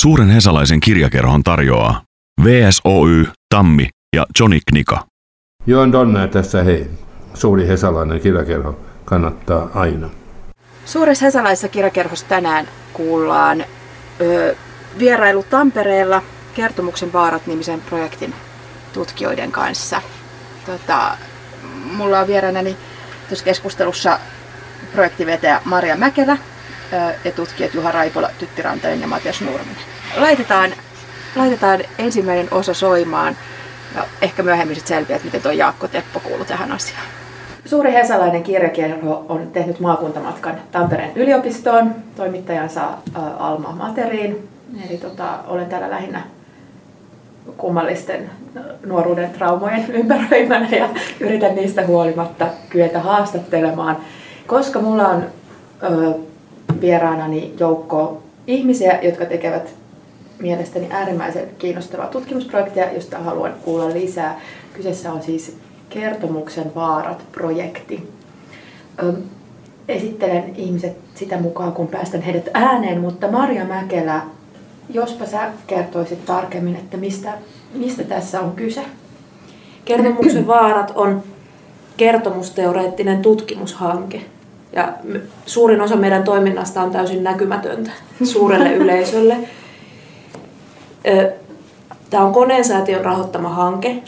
Suuren Hesalaisen kirjakerhon tarjoaa VSOY, Tammi ja Johnny Knika. Joon Donna tässä hei. Suuri Hesalainen kirjakerho kannattaa aina. Suuressa Hesalaisessa kirjakerhossa tänään kuullaan ö, vierailu Tampereella kertomuksen vaarat nimisen projektin tutkijoiden kanssa. Tota, mulla on vieraanani tässä keskustelussa projektivetäjä Maria Mäkelä ja tutkijat Juha Raipola, Tytti Rantanen ja Matias Nurminen. Laitetaan, laitetaan ensimmäinen osa soimaan ja ehkä myöhemmin sitten selviää, että miten tuo Jaakko Teppo kuuluu tähän asiaan. Suuri Hesalainen kirjakerho on tehnyt maakuntamatkan Tampereen yliopistoon. Toimittajansa Alma Materiin. Eli tota, olen täällä lähinnä kummallisten nuoruuden traumojen ympäröimänä ja yritän niistä huolimatta kyetä haastattelemaan. Koska mulla on vieraanani joukko ihmisiä, jotka tekevät mielestäni äärimmäisen kiinnostavaa tutkimusprojektia, josta haluan kuulla lisää. Kyseessä on siis Kertomuksen vaarat-projekti. Esittelen ihmiset sitä mukaan, kun päästän heidät ääneen, mutta Maria Mäkelä, jospa sä kertoisit tarkemmin, että mistä, mistä tässä on kyse? Kertomuksen vaarat on kertomusteoreettinen tutkimushanke. Ja suurin osa meidän toiminnasta on täysin näkymätöntä suurelle yleisölle. Tämä on Koneensäätiön rahoittama hanke.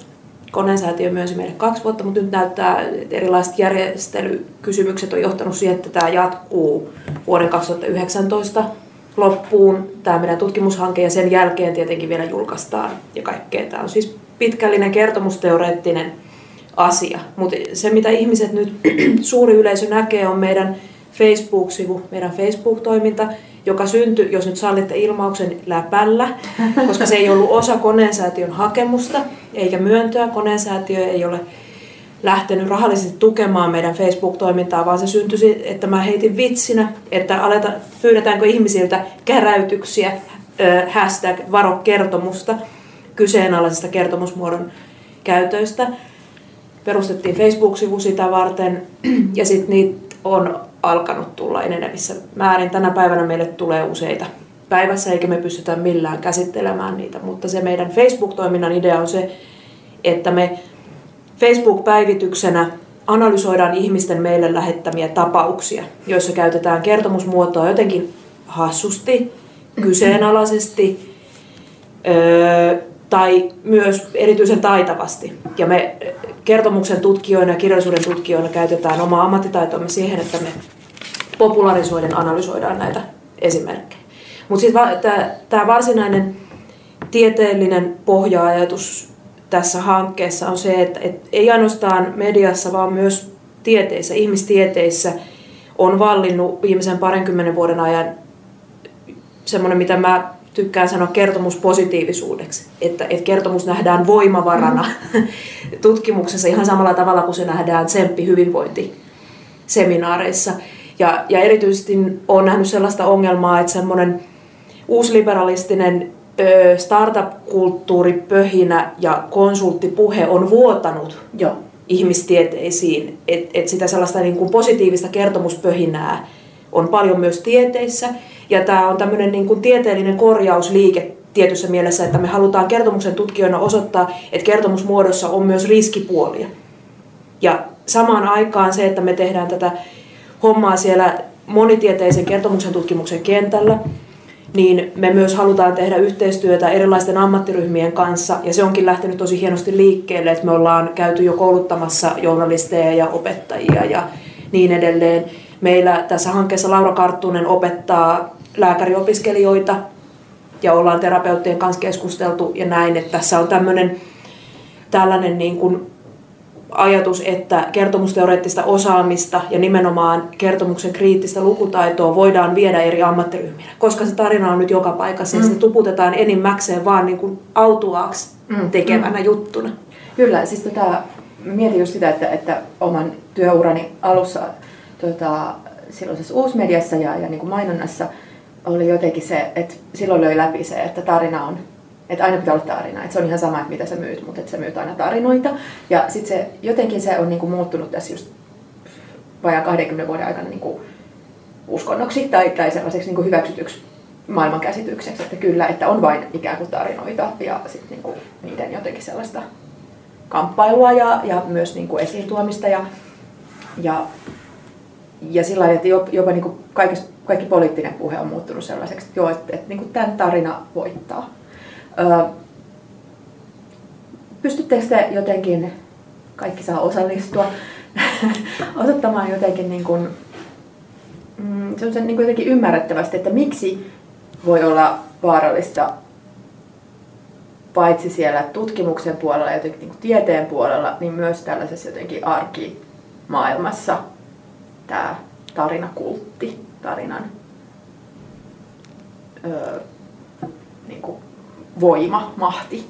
Koneensäätiö myönsi meille kaksi vuotta, mutta nyt näyttää, että erilaiset järjestelykysymykset on johtanut siihen, että tämä jatkuu vuoden 2019 loppuun tämä meidän tutkimushanke ja sen jälkeen tietenkin vielä julkaistaan ja kaikkea. Tämä on siis pitkällinen kertomusteoreettinen asia. Mutta se, mitä ihmiset nyt, suuri yleisö näkee, on meidän Facebook-sivu, meidän Facebook-toiminta, joka syntyi, jos nyt sallitte ilmauksen, läpällä, koska se ei ollut osa koneensäätiön hakemusta eikä myöntöä. Koneensäätiö ei ole lähtenyt rahallisesti tukemaan meidän Facebook-toimintaa, vaan se syntyi, että mä heitin vitsinä, että aleta, pyydetäänkö ihmisiltä käräytyksiä, hashtag varo kertomusta, kyseenalaisesta kertomusmuodon käytöistä perustettiin Facebook-sivu sitä varten ja sitten niitä on alkanut tulla enenevissä määrin. Tänä päivänä meille tulee useita päivässä eikä me pystytä millään käsittelemään niitä, mutta se meidän Facebook-toiminnan idea on se, että me Facebook-päivityksenä analysoidaan ihmisten meille lähettämiä tapauksia, joissa käytetään kertomusmuotoa jotenkin hassusti, kyseenalaisesti öö, tai myös erityisen taitavasti. Ja me kertomuksen tutkijoina ja kirjallisuuden tutkijoina käytetään omaa ammattitaitoamme siihen, että me popularisoiden analysoidaan näitä esimerkkejä. Mutta sitten tämä varsinainen tieteellinen pohja-ajatus tässä hankkeessa on se, että et ei ainoastaan mediassa, vaan myös tieteissä, ihmistieteissä on vallinnut viimeisen parinkymmenen vuoden ajan semmoinen, mitä mä tykkään sanoa kertomus positiivisuudeksi, että, että kertomus nähdään voimavarana mm. tutkimuksessa ihan samalla tavalla kuin se nähdään tsemppi hyvinvointi seminaareissa. Ja, ja erityisesti olen nähnyt sellaista ongelmaa, että semmoinen uusliberalistinen startup-kulttuuri, pöhinä ja konsulttipuhe on vuotanut jo ihmistieteisiin. Että et sitä sellaista niin kuin positiivista kertomuspöhinää on paljon myös tieteissä. Ja tämä on tämmöinen niin kuin tieteellinen korjausliike tietyssä mielessä, että me halutaan kertomuksen tutkijoina osoittaa, että kertomusmuodossa on myös riskipuolia. Ja samaan aikaan se, että me tehdään tätä hommaa siellä monitieteisen kertomuksen tutkimuksen kentällä, niin me myös halutaan tehdä yhteistyötä erilaisten ammattiryhmien kanssa, ja se onkin lähtenyt tosi hienosti liikkeelle, että me ollaan käyty jo kouluttamassa journalisteja ja opettajia ja niin edelleen. Meillä tässä hankkeessa Laura Karttunen opettaa lääkäriopiskelijoita ja ollaan terapeuttien kanssa keskusteltu ja näin, että tässä on tämmöinen tällainen niin kuin ajatus, että kertomusteoreettista osaamista ja nimenomaan kertomuksen kriittistä lukutaitoa voidaan viedä eri ammattiryhmille, koska se tarina on nyt joka paikassa mm. ja se tuputetaan enimmäkseen vaan niin kuin autuaaksi mm. tekevänä mm. juttuna. Kyllä, siis tota, mietin just sitä, että, että oman työurani alussa tota, silloisessa uusmediassa ja, ja niin kuin mainonnassa oli jotenkin se, että silloin löi läpi se, että tarina on että aina pitää olla tarina. Että se on ihan sama, että mitä sä myyt, mutta että sä myyt aina tarinoita. Ja sitten se, jotenkin se on niinku muuttunut tässä just vajaa 20 vuoden aikana niinku uskonnoksi tai, tai sellaiseksi niinku hyväksytyksi maailmankäsitykseksi, että kyllä, että on vain ikään kuin tarinoita ja sitten niin kuin niiden jotenkin sellaista kamppailua ja, ja myös niin kuin esiin tuomista ja, ja, ja sillä lailla, että jopa niin kuin kaikki, kaikki poliittinen puhe on muuttunut sellaiseksi, että joo, että, että niin kuin tämän tarina voittaa. Öö, pystyttekö te jotenkin, kaikki saa osallistua, osoittamaan jotenkin niin kuin, mm, niin kuin jotenkin ymmärrettävästi, että miksi voi olla vaarallista paitsi siellä tutkimuksen puolella ja jotenkin niin tieteen puolella, niin myös tällaisessa jotenkin arkimaailmassa tämä tarinakultti, tarinan öö, niin kuin voima, mahti.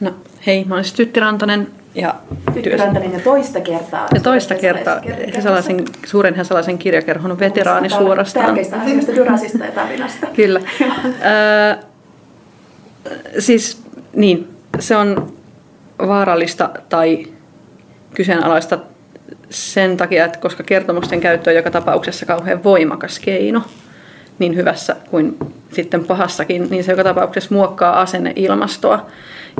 No hei, mä olen Tytti Rantanen ja Tytti Rantanen ja toista kertaa. Ja toista kertaa Hesalaisen, suuren Hesalaisen kirjakerhon veteraani suorastaan. Tärkeistä asioista, Durasista ja tarinasta. Kyllä. siis niin, se on vaarallista tai kyseenalaista sen takia, että koska kertomusten käyttö on joka tapauksessa kauhean voimakas keino, niin hyvässä kuin sitten pahassakin, niin se joka tapauksessa muokkaa asenneilmastoa.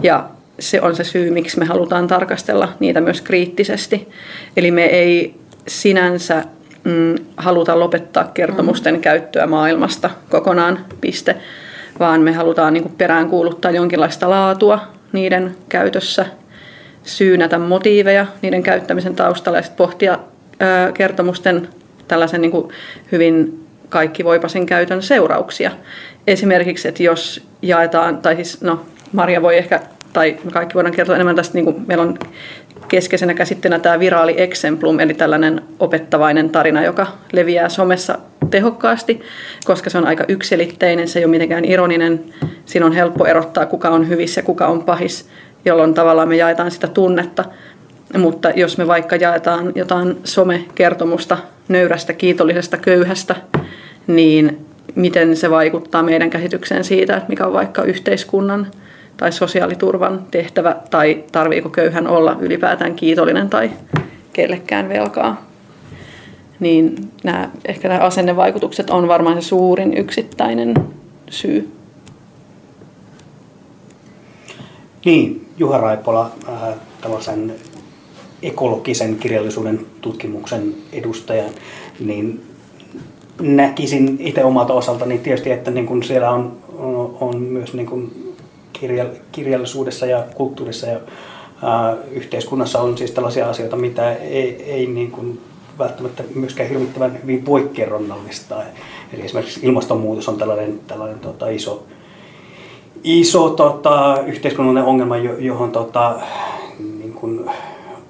Ja se on se syy, miksi me halutaan tarkastella niitä myös kriittisesti. Eli me ei sinänsä mm, haluta lopettaa kertomusten mm. käyttöä maailmasta kokonaan, piste, vaan me halutaan niin peräänkuuluttaa jonkinlaista laatua niiden käytössä, syynätä motiiveja niiden käyttämisen taustalla ja sitten pohtia kertomusten tällaisen niin kuin hyvin kaikki voipasen käytön seurauksia. Esimerkiksi, että jos jaetaan, tai siis no Maria voi ehkä, tai me kaikki voidaan kertoa enemmän tästä, niin kuin meillä on keskeisenä käsitteenä tämä viraali exemplum, eli tällainen opettavainen tarina, joka leviää somessa tehokkaasti, koska se on aika yksilitteinen, se ei ole mitenkään ironinen. Siinä on helppo erottaa, kuka on hyvissä ja kuka on pahis, jolloin tavallaan me jaetaan sitä tunnetta. Mutta jos me vaikka jaetaan jotain somekertomusta nöyrästä, kiitollisesta, köyhästä, niin miten se vaikuttaa meidän käsitykseen siitä, että mikä on vaikka yhteiskunnan tai sosiaaliturvan tehtävä, tai tarviiko köyhän olla ylipäätään kiitollinen tai kellekään velkaa. Niin nämä, ehkä nämä asennevaikutukset on varmaan se suurin yksittäinen syy. Niin, Juha Raipola, äh, tällaisen ekologisen kirjallisuuden tutkimuksen edustajan, niin näkisin itse omalta osaltani tietysti, että niin kuin siellä on, on, on myös niin kirja, kirjallisuudessa ja kulttuurissa ja ää, yhteiskunnassa on siis tällaisia asioita, mitä ei, ei niin kuin välttämättä myöskään hirvittävän hyvin voi kerronnallistaa. Eli esimerkiksi ilmastonmuutos on tällainen, tällainen tota, iso, iso tota, yhteiskunnallinen ongelma, johon tota, niin kuin,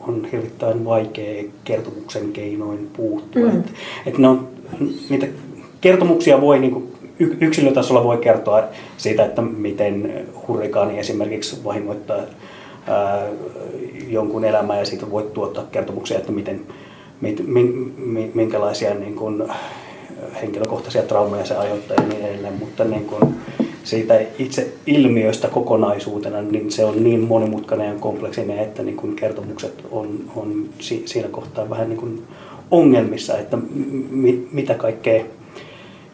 on hirvittävän vaikea kertomuksen keinoin puuttua. Mm. Et, et ne on, niitä kertomuksia voi niin kuin, yksilötasolla voi kertoa siitä, että miten hurrikaani esimerkiksi vahingoittaa ää, jonkun elämää ja siitä voi tuottaa kertomuksia, että miten, mit, min, minkälaisia niin kuin, henkilökohtaisia traumeja se aiheuttaa ja niin edelleen, mutta niin kuin, siitä itse ilmiöstä kokonaisuutena, niin se on niin monimutkainen ja kompleksinen, että niin kuin kertomukset on, on siinä kohtaa vähän niin kuin ongelmissa, että mi, mitä kaikkea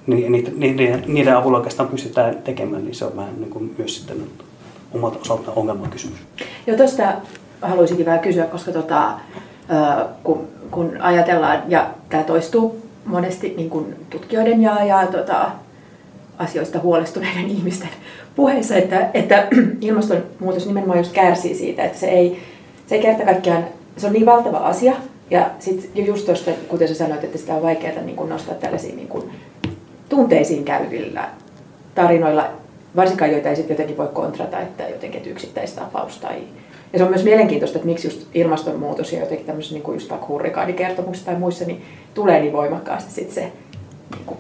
niiden, niiden, niiden avulla oikeastaan pystytään tekemään, niin se on vähän niin kuin myös sitten omalta osaltaan ongelmakysymys. Joo, tuosta haluaisinkin vähän kysyä, koska tota, kun, kun ajatellaan, ja tämä toistuu monesti niin kuin tutkijoiden ja, ja tota, asioista huolestuneiden ihmisten puheissa, että, että ilmastonmuutos nimenomaan just kärsii siitä, että se ei, se ei kerta kaikkiaan, se on niin valtava asia, ja sitten just tuosta, kuten sä sanoit, että sitä on vaikeaa niin kuin nostaa tällaisiin niin kuin tunteisiin käyvillä tarinoilla, varsinkaan joita ei sitten jotenkin voi kontrata, että jotenkin että yksittäistapaus tai ja se on myös mielenkiintoista, että miksi just ilmastonmuutos ja jotenkin tämmöisissä niin kuin vaikka hurrikaanikertomuksissa tai muissa, niin tulee niin voimakkaasti sitten se niin kuin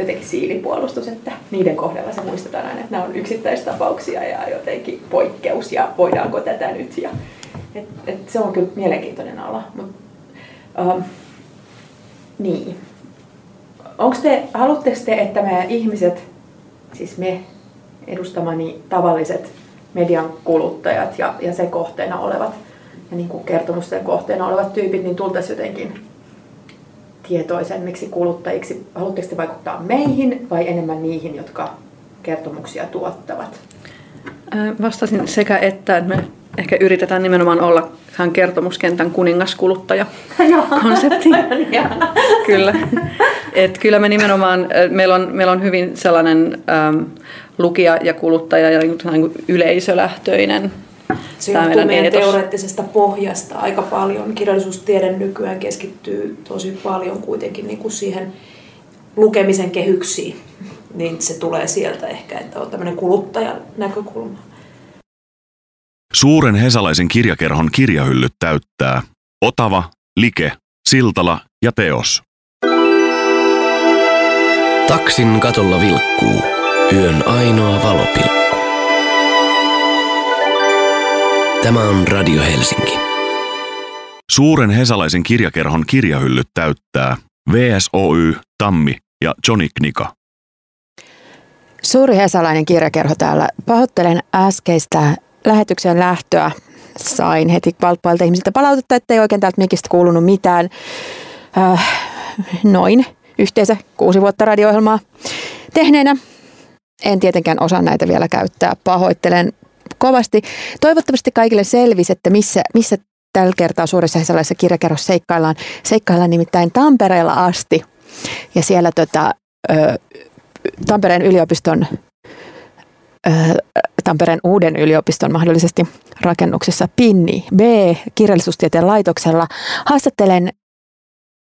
jotenkin siilipuolustus, että niiden kohdalla se muistetaan aina, että nämä on yksittäistapauksia ja jotenkin poikkeus ja voidaanko tätä nyt. Ja, et, et se on kyllä mielenkiintoinen ala. Mut, um, niin. Onko te, haluatteko te, että me ihmiset, siis me edustamani tavalliset median kuluttajat ja, ja sen kohteena olevat ja niin kuin kertomusten kohteena olevat tyypit, niin tultaisiin jotenkin tietoisemmiksi kuluttajiksi? Haluatteko te vaikuttaa meihin vai enemmän niihin, jotka kertomuksia tuottavat? Vastasin sekä että, me ehkä yritetään nimenomaan olla hän kertomuskentän kuningaskuluttaja konsepti. kyllä. Et kyllä me nimenomaan, meillä on, meillä on hyvin sellainen äm, lukija ja kuluttaja ja niin kuin yleisölähtöinen se johtuu meidän teoreettisesta pohjasta aika paljon. Kirjallisuustiede nykyään keskittyy tosi paljon kuitenkin niin kuin siihen lukemisen kehyksiin. Niin se tulee sieltä ehkä, että on tämmöinen kuluttajan näkökulma. Suuren hesalaisen kirjakerhon kirjahyllyt täyttää Otava, Like, Siltala ja Teos. Taksin katolla vilkkuu yön ainoa valopilkku. Tämä on Radio Helsinki. Suuren hesalaisen kirjakerhon kirjahyllyt täyttää VSOY, Tammi ja Johnny Knika. Suuri hesalainen kirjakerho täällä. Pahoittelen äskeistä lähetyksen lähtöä. Sain heti valppailta ihmisiltä palautetta, ettei oikein täältä mikistä kuulunut mitään. Äh, noin yhteensä kuusi vuotta radio-ohjelmaa tehneenä. En tietenkään osaa näitä vielä käyttää. Pahoittelen kovasti. Toivottavasti kaikille selvisi, että missä, missä tällä kertaa suuressa sellaisessa kirjakerrossa seikkaillaan. Seikkaillaan nimittäin Tampereella asti. Ja siellä tota, ö, Tampereen yliopiston Tampereen uuden yliopiston mahdollisesti rakennuksessa Pinni B kirjallisuustieteen laitoksella. Haastattelen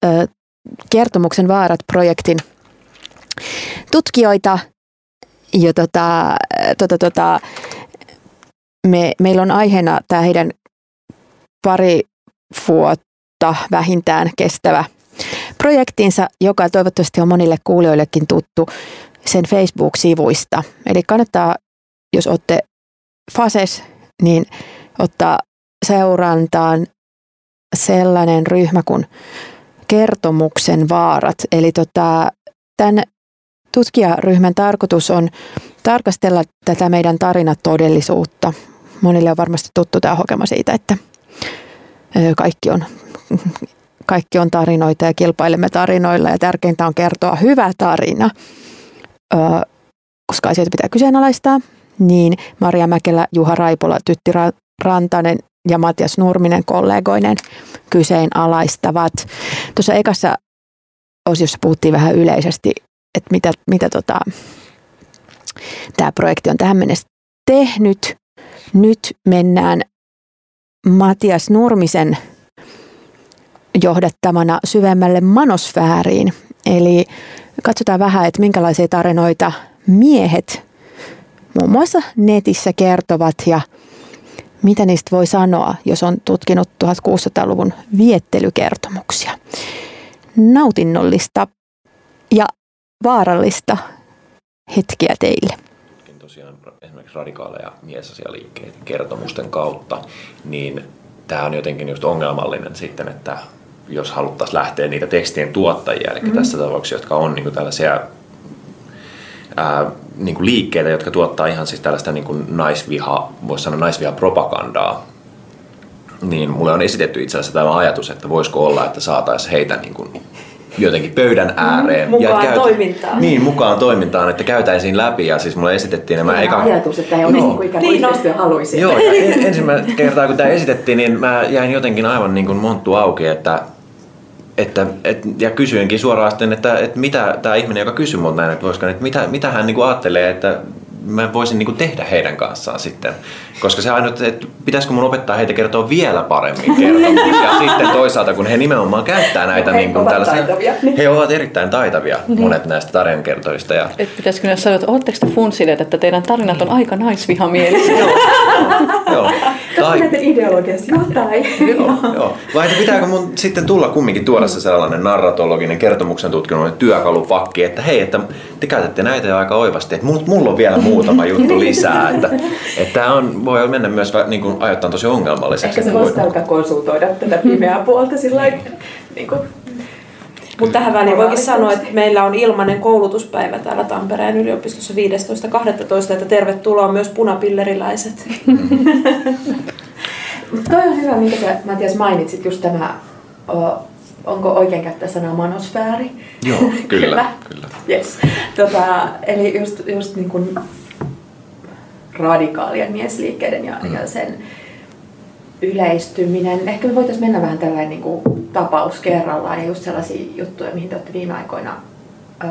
ö, kertomuksen vaarat-projektin tutkijoita ja tota, tota, tota, me, meillä on aiheena tämä heidän pari vuotta vähintään kestävä projektinsa, joka toivottavasti on monille kuulijoillekin tuttu sen Facebook-sivuista. Eli kannattaa, jos olette Fases, niin ottaa seurantaan sellainen ryhmä kuin kertomuksen vaarat. Eli tota, tämän tutkijaryhmän tarkoitus on tarkastella tätä meidän tarinatodellisuutta monille on varmasti tuttu tämä hokema siitä, että kaikki on, kaikki on tarinoita ja kilpailemme tarinoilla ja tärkeintä on kertoa hyvä tarina, koska asioita pitää kyseenalaistaa. Niin Maria Mäkelä, Juha Raipola, Tytti Rantanen ja Matias Nurminen kollegoinen kyseenalaistavat. Tuossa ekassa osiossa puhuttiin vähän yleisesti, että mitä, mitä tota, tämä projekti on tähän mennessä tehnyt nyt mennään Matias Nurmisen johdattamana syvemmälle manosfääriin. Eli katsotaan vähän, että minkälaisia tarinoita miehet muun muassa netissä kertovat ja mitä niistä voi sanoa, jos on tutkinut 1600-luvun viettelykertomuksia. Nautinnollista ja vaarallista hetkiä teille esimerkiksi radikaaleja miesasialiikkeitä kertomusten kautta, niin tämä on jotenkin just ongelmallinen sitten, että jos haluttaisiin lähteä niitä tekstien tuottajia, eli mm-hmm. tässä tapauksessa, jotka on niin kuin tällaisia ää, niin kuin liikkeitä, jotka tuottaa ihan siis tällaista niin kuin naisviha, voisi sanoa naisviha propagandaa, niin mulle on esitetty itse asiassa tämä ajatus, että voisiko olla, että saataisiin heitä niin kuin jotenkin pöydän ääreen. Mukaan ja käytä, toimintaan. Niin, mukaan toimintaan, että käytäisiin läpi ja siis mulle esitettiin nämä eka... ajatus, että he olisivat niin ikään kuin niin, haluaisi. Joo, ja ensimmäistä kertaa kun tämä esitettiin, niin mä jäin jotenkin aivan niin kuin monttu auki, että että, et, ja kysyinkin suoraan sitten, että, että mitä tämä ihminen, joka kysyi minulta näin, että, voisiko, että mitä, mitä hän niin kuin ajattelee, että mä voisin niin kuin tehdä heidän kanssaan sitten. Koska se aina, että pitäisikö mun opettaa heitä kertoa vielä paremmin kertomuksia. ja sitten toisaalta, kun he nimenomaan käyttää näitä he niin kuin tällaisia, he ovat erittäin taitavia, niin. monet näistä tarinankertojista. Ja... Et pitäisikö ne sanoa, että oletteko te funsineet, että teidän tarinat on aika naisvihamielisiä? joo, joo. Tai... ideologiasta jotain. joo, joo. Vai että pitääkö mun sitten tulla kumminkin tuoda se sellainen narratologinen kertomuksen tutkinnon työkalupakki, että hei, että te käytätte näitä jo aika oivasti, että mulla on vielä muutama juttu lisää. Että, että tämä on, voi mennä myös niin kuin, ajoittain tosi ongelmalliseksi. Ehkä se voisi alkaa konsultoida tätä pimeää puolta sillä niin kuin, mutta tähän väliin voikin sanoa, että meillä on ilmainen koulutuspäivä täällä Tampereen yliopistossa 15.12. että tervetuloa myös punapilleriläiset. Mutta toi on hyvä, minkä sä Matias mainitsit, just tämä onko oikein käyttää sanaa manosfääri? Joo, kyllä. kyllä. Yes. Tota, eli just, just niin kuin radikaalien miesliikkeiden ja, mm. ja sen yleistyminen. Ehkä me voitaisiin mennä vähän tällainen niin kuin tapaus kerrallaan ja just sellaisia juttuja, mihin te olette viime aikoina ö,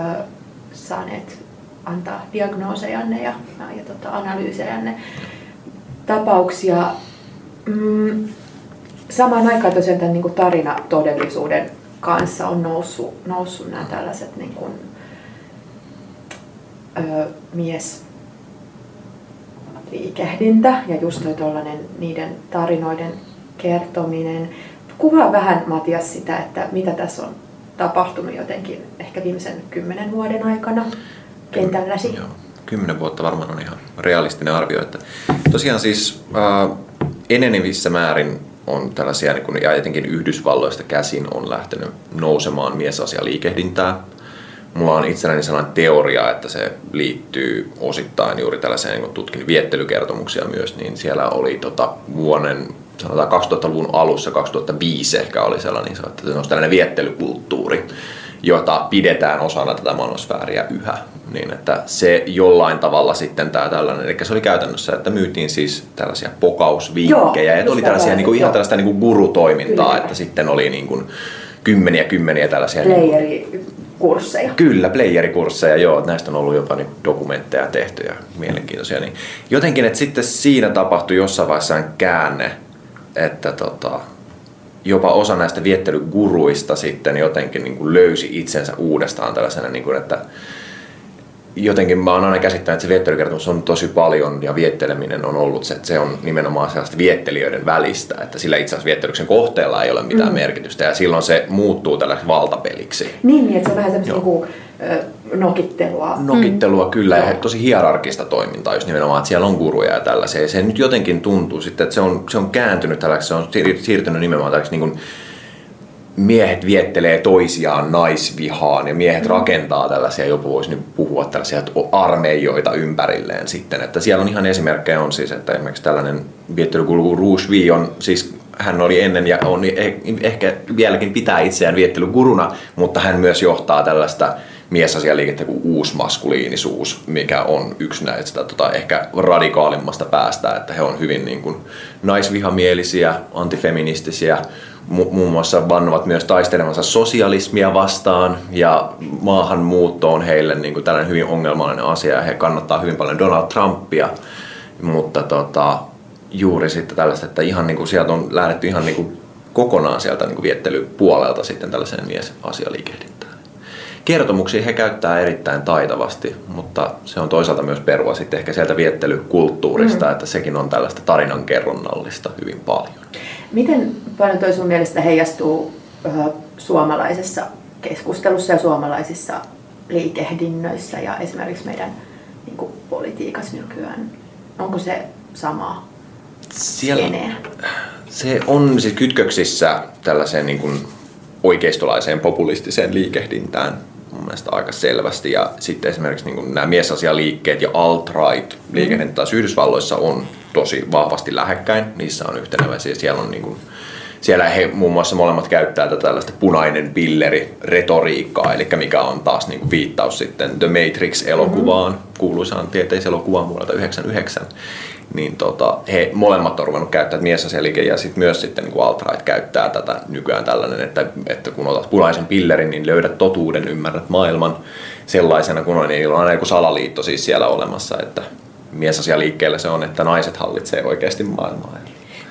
saaneet antaa diagnoosejanne ja, ja, ja tota, analyysejanne tapauksia. Mm, samaan aikaan tosiaan tämän niin kuin tarina todellisuuden kanssa on noussut, noussut nämä tällaiset niin kuin, ö, mies liikehdintä ja just toi tollanen niiden tarinoiden kertominen. Kuvaa vähän Matias sitä, että mitä tässä on tapahtunut jotenkin ehkä viimeisen kymmenen vuoden aikana kentälläsi. Joo, kymmenen vuotta varmaan on ihan realistinen arvio. Että tosiaan siis äh, enenevissä määrin on tällaisia, niin kun, ja etenkin Yhdysvalloista käsin on lähtenyt nousemaan miesasialiikehdintää mulla on itselläni sellainen teoria, että se liittyy osittain juuri tällaiseen, kun tutkin viettelykertomuksia myös, niin siellä oli tota vuoden sanotaan 2000-luvun alussa, 2005 ehkä oli sellainen, että se on tällainen viettelykulttuuri, jota pidetään osana tätä manosfääriä yhä. Niin että se jollain tavalla sitten tämä tällainen, eli se oli käytännössä, että myytiin siis tällaisia pokausvinkkejä, ja oli tällaisia niin kuin, ihan tällaista niin kuin gurutoimintaa, Kyllä. että sitten oli niin kuin, kymmeniä kymmeniä tällaisia... Playeri niin kursseja. Kyllä, playerikursseja, joo. Näistä on ollut jopa niin dokumentteja tehty ja mielenkiintoisia. Niin jotenkin, että sitten siinä tapahtui jossain vaiheessa käänne, että tota, jopa osa näistä viettelyguruista sitten jotenkin niin kuin löysi itsensä uudestaan tällaisena, niin kuin, että jotenkin mä oon aina käsittänyt, että se viettelykertomus on tosi paljon ja vietteleminen on ollut se, että se on nimenomaan sellaista viettelijöiden välistä, että sillä itse asiassa viettelyksen kohteella ei ole mitään mm. merkitystä ja silloin se muuttuu tällaiseksi valtapeliksi. Niin, niin että se on vähän semmoista niinku, nokittelua. Nokittelua mm. kyllä ja tosi hierarkista toimintaa just nimenomaan, että siellä on guruja ja tällaisia ja se nyt jotenkin tuntuu sitten, että se on, se on kääntynyt tällaiseksi, se on siirtynyt nimenomaan tällaiseksi niin kuin miehet viettelee toisiaan naisvihaan ja miehet mm. rakentaa tällaisia, jopa voisi nyt puhua tällaisia armeijoita ympärilleen sitten. Että siellä on ihan esimerkkejä on siis, että esimerkiksi tällainen viettelykulu Rouge V on siis hän oli ennen ja on eh, ehkä vieläkin pitää itseään viettelyguruna, mutta hän myös johtaa tällaista miesasialiikettä kuin uusmaskuliinisuus, mikä on yksi näistä tota, ehkä radikaalimmasta päästä, että he on hyvin niin kuin, naisvihamielisiä, antifeministisiä, muun muassa vannovat myös taistelemansa sosialismia vastaan ja maahanmuutto on heille niin kuin tällainen hyvin ongelmallinen asia ja he kannattaa hyvin paljon Donald Trumpia, mutta tota, juuri sitten tällaista, että ihan niin kuin sieltä on lähdetty ihan niin kuin kokonaan sieltä niin kuin viettelypuolelta sitten tällaiseen miesasialiikehdintään. Kertomuksia he käyttää erittäin taitavasti, mutta se on toisaalta myös perua sitten ehkä sieltä viettelykulttuurista, mm. että sekin on tällaista tarinankerronnallista hyvin paljon. Miten paljon toi sun mielestä heijastuu suomalaisessa keskustelussa ja suomalaisissa liikehdinnöissä ja esimerkiksi meidän niin kuin, politiikassa nykyään? Onko se sama Siellä, Se on siis kytköksissä tällaiseen niin kuin oikeistolaiseen populistiseen liikehdintään mun mielestä aika selvästi. Ja sitten esimerkiksi niin kuin nämä miesasialiikkeet ja alt-right liikehdintä taas Yhdysvalloissa on tosi vahvasti lähekkäin. Niissä on yhteneväisiä. Siellä on niin kuin, siellä he muun muassa molemmat käyttää tätä tällaista punainen pilleri retoriikkaa, eli mikä on taas niin kuin viittaus sitten The Matrix-elokuvaan, mm-hmm. kuuluisaan tieteiselokuvaan vuodelta 1999 niin tota, he molemmat on ruvennut käyttämään miesasialiike ja sit myös sitten niin alt-right käyttää tätä nykyään tällainen, että, että kun otat punaisen pillerin, niin löydät totuuden, ymmärrät maailman sellaisena kun on, niin on aina joku salaliitto siis siellä olemassa, että miesasialiikkeellä se on, että naiset hallitsee oikeasti maailmaa.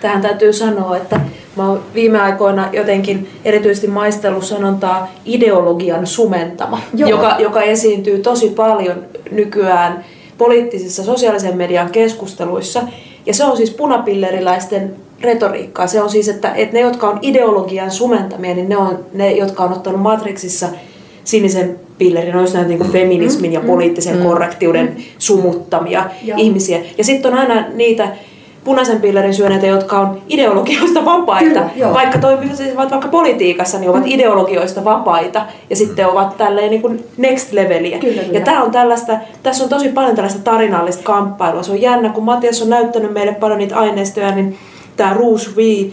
Tähän täytyy sanoa, että mä oon viime aikoina jotenkin erityisesti maistellut sanontaa ideologian sumentama, joka, joka esiintyy tosi paljon nykyään poliittisissa sosiaalisen median keskusteluissa. Ja se on siis punapilleriläisten retoriikkaa. Se on siis, että, että ne, jotka on ideologian sumentamia, niin ne on ne, jotka on ottanut Matrixissa sinisen pillerin, on näitä niin feminismin ja mm, poliittisen mm, korrektiuden mm. sumuttamia ihmisiä. Ja sitten on aina niitä punaisen pillerin syöneitä, jotka on ideologioista vapaita. Kyllä, vaikka toimisivat vaikka politiikassa, niin ovat mm. ideologioista vapaita ja sitten ovat tälleen niin kuin next leveliä. Kyllä, kyllä. Ja tämä on tällaista, tässä on tosi paljon tällaista tarinallista kamppailua. Se on jännä, kun Matias on näyttänyt meille paljon niitä aineistoja, niin tämä Rouge V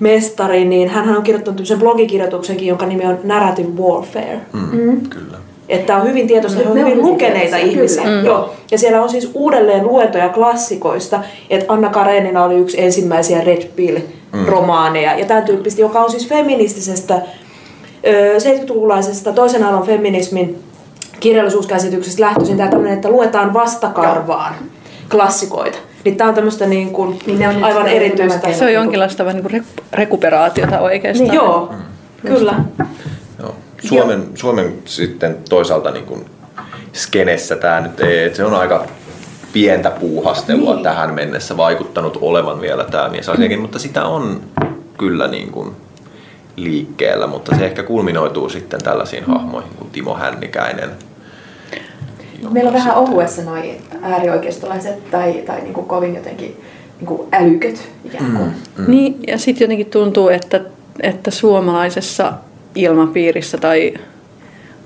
mestari, niin hän on kirjoittanut tämmöisen blogikirjoituksenkin, jonka nimi on Narrative Warfare. Mm, Kyllä. Että on hyvin tietoista, he on Ne on hyvin lukeneita tietoisia, ihmisiä. kyllä. Joo. Ja siellä on siis uudelleen luentoja klassikoista, että Anna Karenina oli yksi ensimmäisiä Red Pill-romaaneja ja tämän tyyppistä, joka on siis feministisestä, ö, 70-lukulaisesta toisen aallon feminismin kirjallisuuskäsityksestä lähtöisin tämä tämmöinen, että luetaan vastakarvaan klassikoita. Niin tämä on tämmöistä niin kuin Niin ne on aivan erityistä. Se on jonkinlaista vähän niin kuin rek- rekuperaatiota oikeastaan. Niin, joo, kyllä. Joo. Suomen, Suomen sitten toisaalta niin kuin skenessä tämä nyt ei, että se on aika pientä puuhastelua niin. tähän mennessä vaikuttanut olevan vielä tämä miesasiakin, mutta sitä on kyllä niin kuin liikkeellä, mutta se ehkä kulminoituu sitten tällaisiin hahmoihin kuin Timo Hännikäinen. Meillä on vähän sitten- ohuessa noi äärioikeistolaiset tai, tai niin kuin kovin jotenkin niin kuin älyköt ikään kuin. Mm. Niin, ja sitten jotenkin tuntuu, että, että suomalaisessa ilmapiirissä tai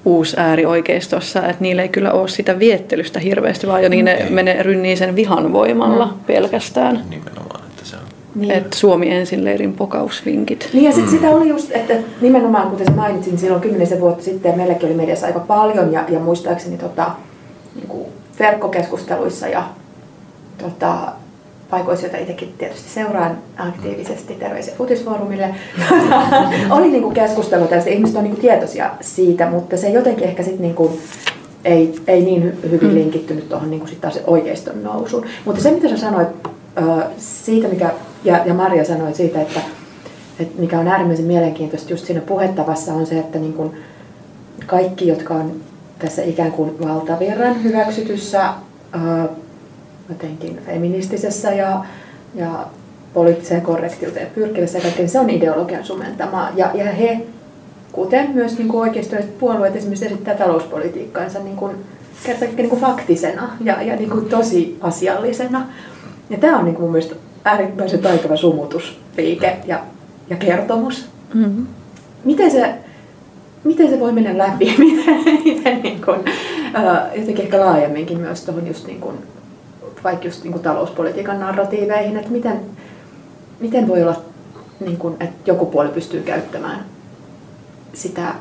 uusi äärioikeistossa, että niillä ei kyllä ole sitä viettelystä hirveästi, vaan jotenkin ne Ei. menee rynnii sen vihan voimalla pelkästään. Nimenomaan, että se on. Niin. Et Suomi ensin leirin pokausvinkit. Niin ja sit sitä oli just, että nimenomaan kuten mainitsin silloin kymmenisen vuotta sitten ja meilläkin oli mediassa aika paljon ja, ja muistaakseni tota, niin kuin verkkokeskusteluissa ja tota, paikoissa, joita itsekin tietysti seuraan aktiivisesti, terveisiä futisfoorumille, oli niin kuin keskustelu tästä, ihmiset on niin kuin tietoisia siitä, mutta se jotenkin ehkä sitten niin kuin ei, ei niin hy- hyvin linkittynyt tuohon niin taas oikeiston nousuun. Mutta se, mitä sä sanoit siitä, mikä, ja, ja Maria sanoi siitä, että, että mikä on äärimmäisen mielenkiintoista just siinä puhettavassa, on se, että niin kuin kaikki, jotka on tässä ikään kuin valtavirran hyväksytyssä jotenkin feministisessä ja, ja poliittiseen korrektiuteen pyrkivässä ja kaikkeen, se on ideologian sumentama. Ja, ja he, kuten myös niin kuin oikeistoiset puolueet esimerkiksi esittää talouspolitiikkaansa niin kuin, kertakin niin kuin faktisena ja, ja niin kuin tosi asiallisena. Ja tämä on niin kuin mun mielestä äärimmäisen taitava sumutusliike ja, ja kertomus. Mm-hmm. Miten se, miten se voi mennä läpi? Miten, miten niin kuin, ää, jotenkin ehkä laajemminkin myös tuohon just niin kuin, vaikka just niin kuin talouspolitiikan narratiiveihin, että miten, miten voi olla, niin kuin, että joku puoli pystyy käyttämään sitä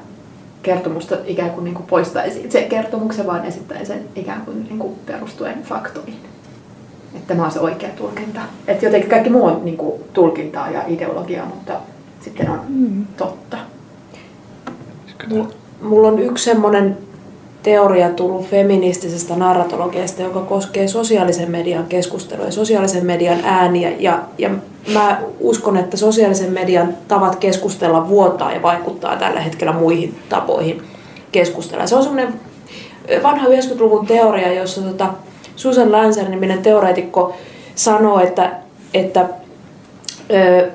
kertomusta ikään kuin, niin kuin poistaisi sen kertomuksen, vaan esittäen sen ikään kuin, niin kuin perustuen faktoihin. Että tämä on se oikea tulkinta. Että jotenkin kaikki muu on niin kuin, tulkintaa ja ideologiaa, mutta sitten on totta. Mulla- Mulla on yksi semmoinen teoria tullut feministisestä narratologiasta, joka koskee sosiaalisen median keskustelua ja sosiaalisen median ääniä. Ja, ja mä uskon, että sosiaalisen median tavat keskustella vuotaa ja vaikuttaa tällä hetkellä muihin tapoihin keskustella. Se on semmoinen vanha 90-luvun teoria, jossa tota Susan Lancer-niminen teoreetikko sanoo, että, että ö,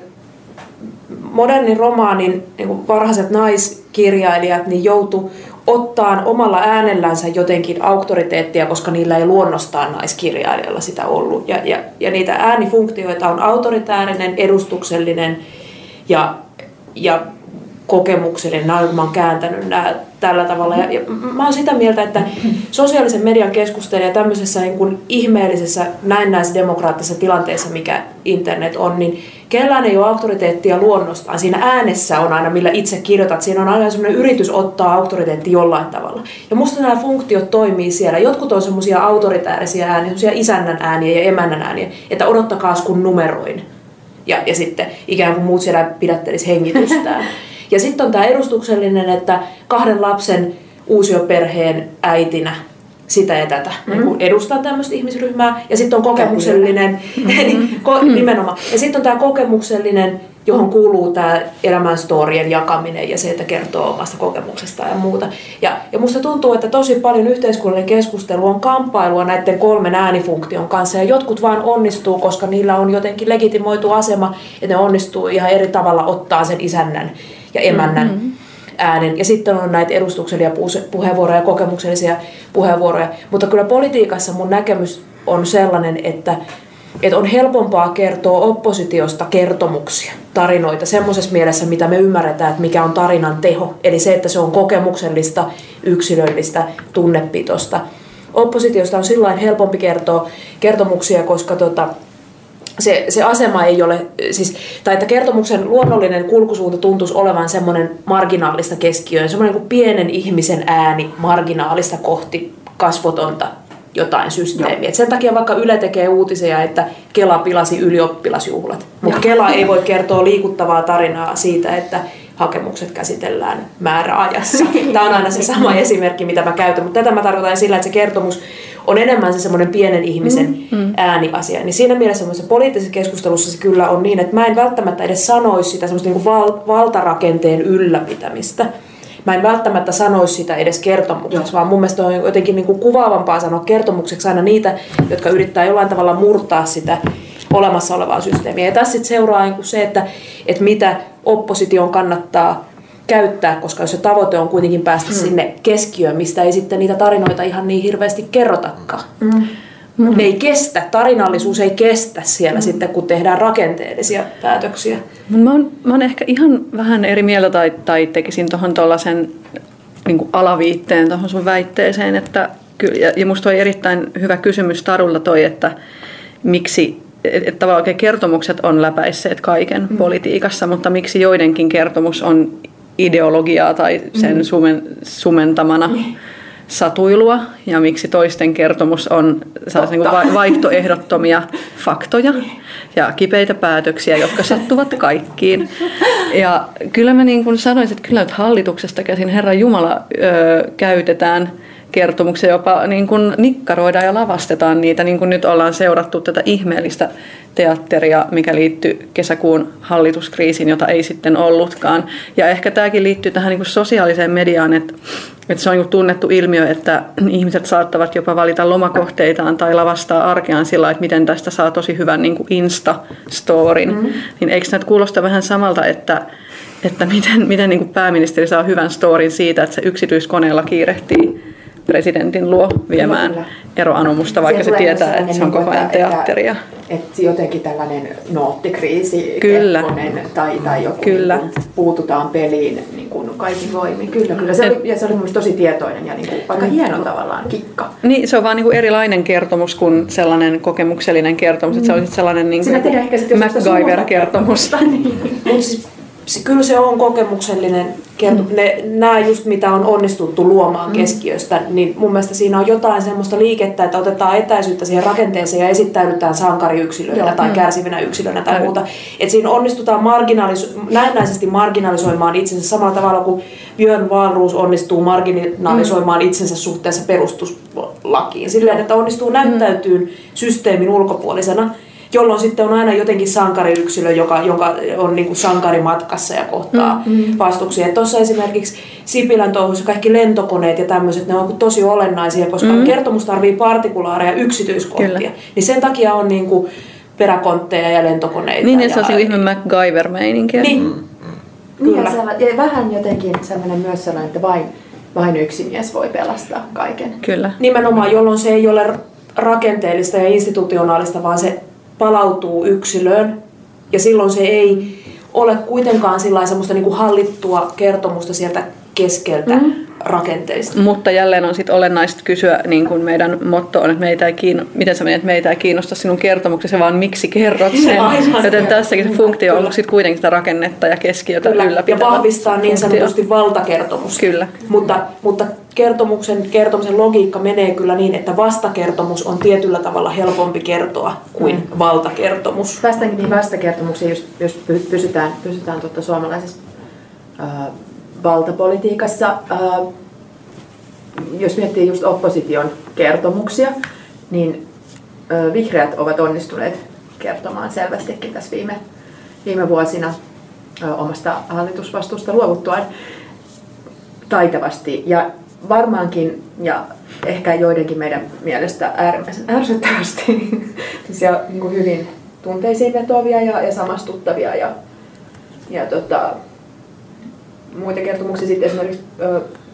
modernin romaanin niin varhaiset naiskirjailijat niin joutu ottaa omalla äänellänsä jotenkin auktoriteettia, koska niillä ei luonnostaan naiskirjailijalla sitä ollut. Ja, ja, ja niitä äänifunktioita on autoritäärinen, edustuksellinen ja, ja kokemuksellinen. Nämä on, mä oon kääntänyt nämä tällä tavalla. Ja, ja mä oon sitä mieltä, että sosiaalisen median keskustelija tämmöisessä niin kuin ihmeellisessä näennäisdemokraattisessa tilanteessa, mikä internet on, niin kellään ei ole auktoriteettia luonnostaan. Siinä äänessä on aina, millä itse kirjoitat. Siinä on aina sellainen yritys ottaa auktoriteetti jollain tavalla. Ja musta nämä funktiot toimii siellä. Jotkut on semmoisia autoritäärisiä ääniä, semmoisia isännän ääniä ja emännän ääniä, että odottakaa kun numeroin. Ja, ja sitten ikään kuin muut siellä pidättelisi hengitystään. Ja sitten on tämä edustuksellinen, että kahden lapsen uusioperheen äitinä sitä ja tätä. Mm. Niin edustan tämmöistä ihmisryhmää. Ja sitten on kokemuksellinen, niin, ko, nimenomaan. Ja sitten on tämä kokemuksellinen, johon kuuluu tämä elämän storien jakaminen ja se, että kertoo omasta kokemuksestaan ja muuta. Ja, ja musta tuntuu, että tosi paljon yhteiskunnallinen keskustelu on kamppailua näiden kolmen äänifunktion kanssa. Ja jotkut vaan onnistuu, koska niillä on jotenkin legitimoitu asema, että ne onnistuu ihan eri tavalla ottaa sen isännän ja emännän mm-hmm äänen. Ja sitten on näitä edustuksellisia puheenvuoroja ja kokemuksellisia puheenvuoroja. Mutta kyllä politiikassa mun näkemys on sellainen, että, että on helpompaa kertoa oppositiosta kertomuksia, tarinoita, semmoisessa mielessä, mitä me ymmärretään, että mikä on tarinan teho. Eli se, että se on kokemuksellista, yksilöllistä, tunnepitosta. Oppositiosta on silloin helpompi kertoa kertomuksia, koska tota, se, se asema ei ole, siis, tai että kertomuksen luonnollinen kulkusuunta tuntuisi olevan semmoinen marginaalista keskiöön, semmoinen kuin pienen ihmisen ääni marginaalista kohti kasvotonta jotain systeemiä. Et sen takia vaikka Yle tekee uutisia, että Kela pilasi ylioppilasjuhlat, mutta Kela ei voi kertoa liikuttavaa tarinaa siitä, että hakemukset käsitellään määräajassa. Tämä on aina se sama esimerkki, mitä mä käytän, mutta tätä mä tarkoitan sillä, että se kertomus on enemmän se semmoinen pienen ihmisen mm, mm. ääniasia. Niin siinä mielessä poliittisessa keskustelussa se kyllä on niin, että mä en välttämättä edes sanoisi sitä semmoista niin kuin val- valtarakenteen ylläpitämistä. Mä en välttämättä sanoisi sitä edes kertomukseksi, vaan mun mielestä on jotenkin niin kuin kuvaavampaa sanoa kertomukseksi aina niitä, jotka yrittää jollain tavalla murtaa sitä olemassa olevaa systeemiä. Ja tässä sitten seuraa niin se, että, että mitä opposition kannattaa käyttää, koska jos se tavoite on kuitenkin päästä hmm. sinne keskiöön, mistä ei sitten niitä tarinoita ihan niin hirveästi kerrotakaan. Hmm. Mm. Ne ei kestä, tarinallisuus ei kestä siellä mm. sitten, kun tehdään rakenteellisia päätöksiä. Mä oon, mä oon ehkä ihan vähän eri mieltä tai, tai tekisin tuohon tuollaisen niin alaviitteen tuohon sun väitteeseen, että ja, ja musta oli erittäin hyvä kysymys Tarulta toi, että miksi että tavallaan kertomukset on läpäisseet kaiken mm. politiikassa, mutta miksi joidenkin kertomus on ideologiaa tai sen mm. sumen, sumentamana mm. satuilua ja miksi toisten kertomus on niin kuin vaihtoehdottomia faktoja ja kipeitä päätöksiä, jotka sattuvat kaikkiin. Ja kyllä mä niin kuin sanoisin, että kyllä nyt hallituksesta käsin Herra Jumala öö, käytetään – kertomuksia jopa niin kuin nikkaroidaan ja lavastetaan niitä, niin kuin nyt ollaan seurattu tätä ihmeellistä teatteria, mikä liittyy kesäkuun hallituskriisiin, jota ei sitten ollutkaan. Ja ehkä tämäkin liittyy tähän niin kuin sosiaaliseen mediaan, että, että se on niin tunnettu ilmiö, että ihmiset saattavat jopa valita lomakohteitaan tai lavastaa arkeaan sillä että miten tästä saa tosi hyvän niin kuin Insta-storin. Mm. Niin eikö näitä kuulosta vähän samalta, että että miten, miten niin kuin pääministeri saa hyvän storin siitä, että se yksityiskoneella kiirehtii presidentin luo viemään Kyllä. eroanomusta, vaikka se tietää, että se on koko ajan teatteria. Että, että jotenkin tällainen noottikriisi, kyllä. tai, tai joku kyllä. Niin kuin, puututaan peliin niin kuin kaikin voimin. Kyllä, kyllä. Se oli, ja se oli mielestäni tosi tietoinen ja niin kuin, aika mm. hieno tavallaan kikka. Niin, se on vaan niin kuin erilainen kertomus kuin sellainen kokemuksellinen kertomus. Mm. Että se olisi sellainen niin kuin MacGyver-kertomus. niin. Mutta siis kyllä se on kokemuksellinen kerto. Mm. Ne, nämä just mitä on onnistuttu luomaan mm. keskiöstä, niin mun mielestä siinä on jotain semmoista liikettä, että otetaan etäisyyttä siihen rakenteeseen ja esittäydytään sankariyksilöinä Joo. tai mm. kärsivinä yksilönä tai muuta. Että siinä onnistutaan marginaaliso- näennäisesti marginalisoimaan itsensä samalla tavalla kuin Björn Wahlroos onnistuu marginalisoimaan mm. itsensä suhteessa perustuslakiin. Silleen, että onnistuu näyttäytyyn mm. systeemin ulkopuolisena jolloin sitten on aina jotenkin sankariyksilö, joka, joka on niin kuin sankarimatkassa ja kohtaa mm, mm. vastuksia. Tuossa esimerkiksi Sipilän touhussa kaikki lentokoneet ja tämmöiset, ne on tosi olennaisia, koska mm. kertomus tarvii partikulaareja yksityiskohtia. Kyllä. Niin sen takia on niin kuin peräkontteja ja lentokoneita. Niin, ja, se on se ihme MacGyver-meininkiä. Niin. Mm. Kyllä. Ja, ja vähän jotenkin sellainen myös sellainen, että vain, vain yksi mies voi pelastaa kaiken. Kyllä. Nimenomaan, jolloin se ei ole rakenteellista ja institutionaalista, vaan se palautuu yksilöön ja silloin se ei ole kuitenkaan semmoista niin kuin hallittua kertomusta sieltä keskeltä mm. rakenteista. Mutta jälleen on sitten olennaista kysyä, niin kuin meidän motto on, että meitä ei kiinno, miten sä menet, meitä ei kiinnosta sinun kertomuksesi, vaan miksi kerrot sen. Aivan. Joten tässäkin se funktio on sitten kuitenkin sitä rakennetta ja keskiötä Kyllä. ylläpitävä. Ja vahvistaa niin sanotusti valtakertomusta. Kyllä. Mutta, mutta kertomuksen, kertomisen logiikka menee kyllä niin, että vastakertomus on tietyllä tavalla helpompi kertoa kuin mm. valtakertomus. Päästäänkin niin vastakertomuksiin, jos, jos pysytään, pysytään tuota suomalaisessa äh, valtapolitiikassa. Äh, jos miettii just opposition kertomuksia, niin äh, vihreät ovat onnistuneet kertomaan selvästikin tässä viime, viime vuosina äh, omasta hallitusvastuusta luovuttuaan taitavasti. Ja varmaankin ja ehkä joidenkin meidän mielestä äärimmäisen ärsyttävästi niin kuin hyvin tunteisiin vetovia ja, ja samastuttavia ja, ja tota, muita kertomuksia sitten esimerkiksi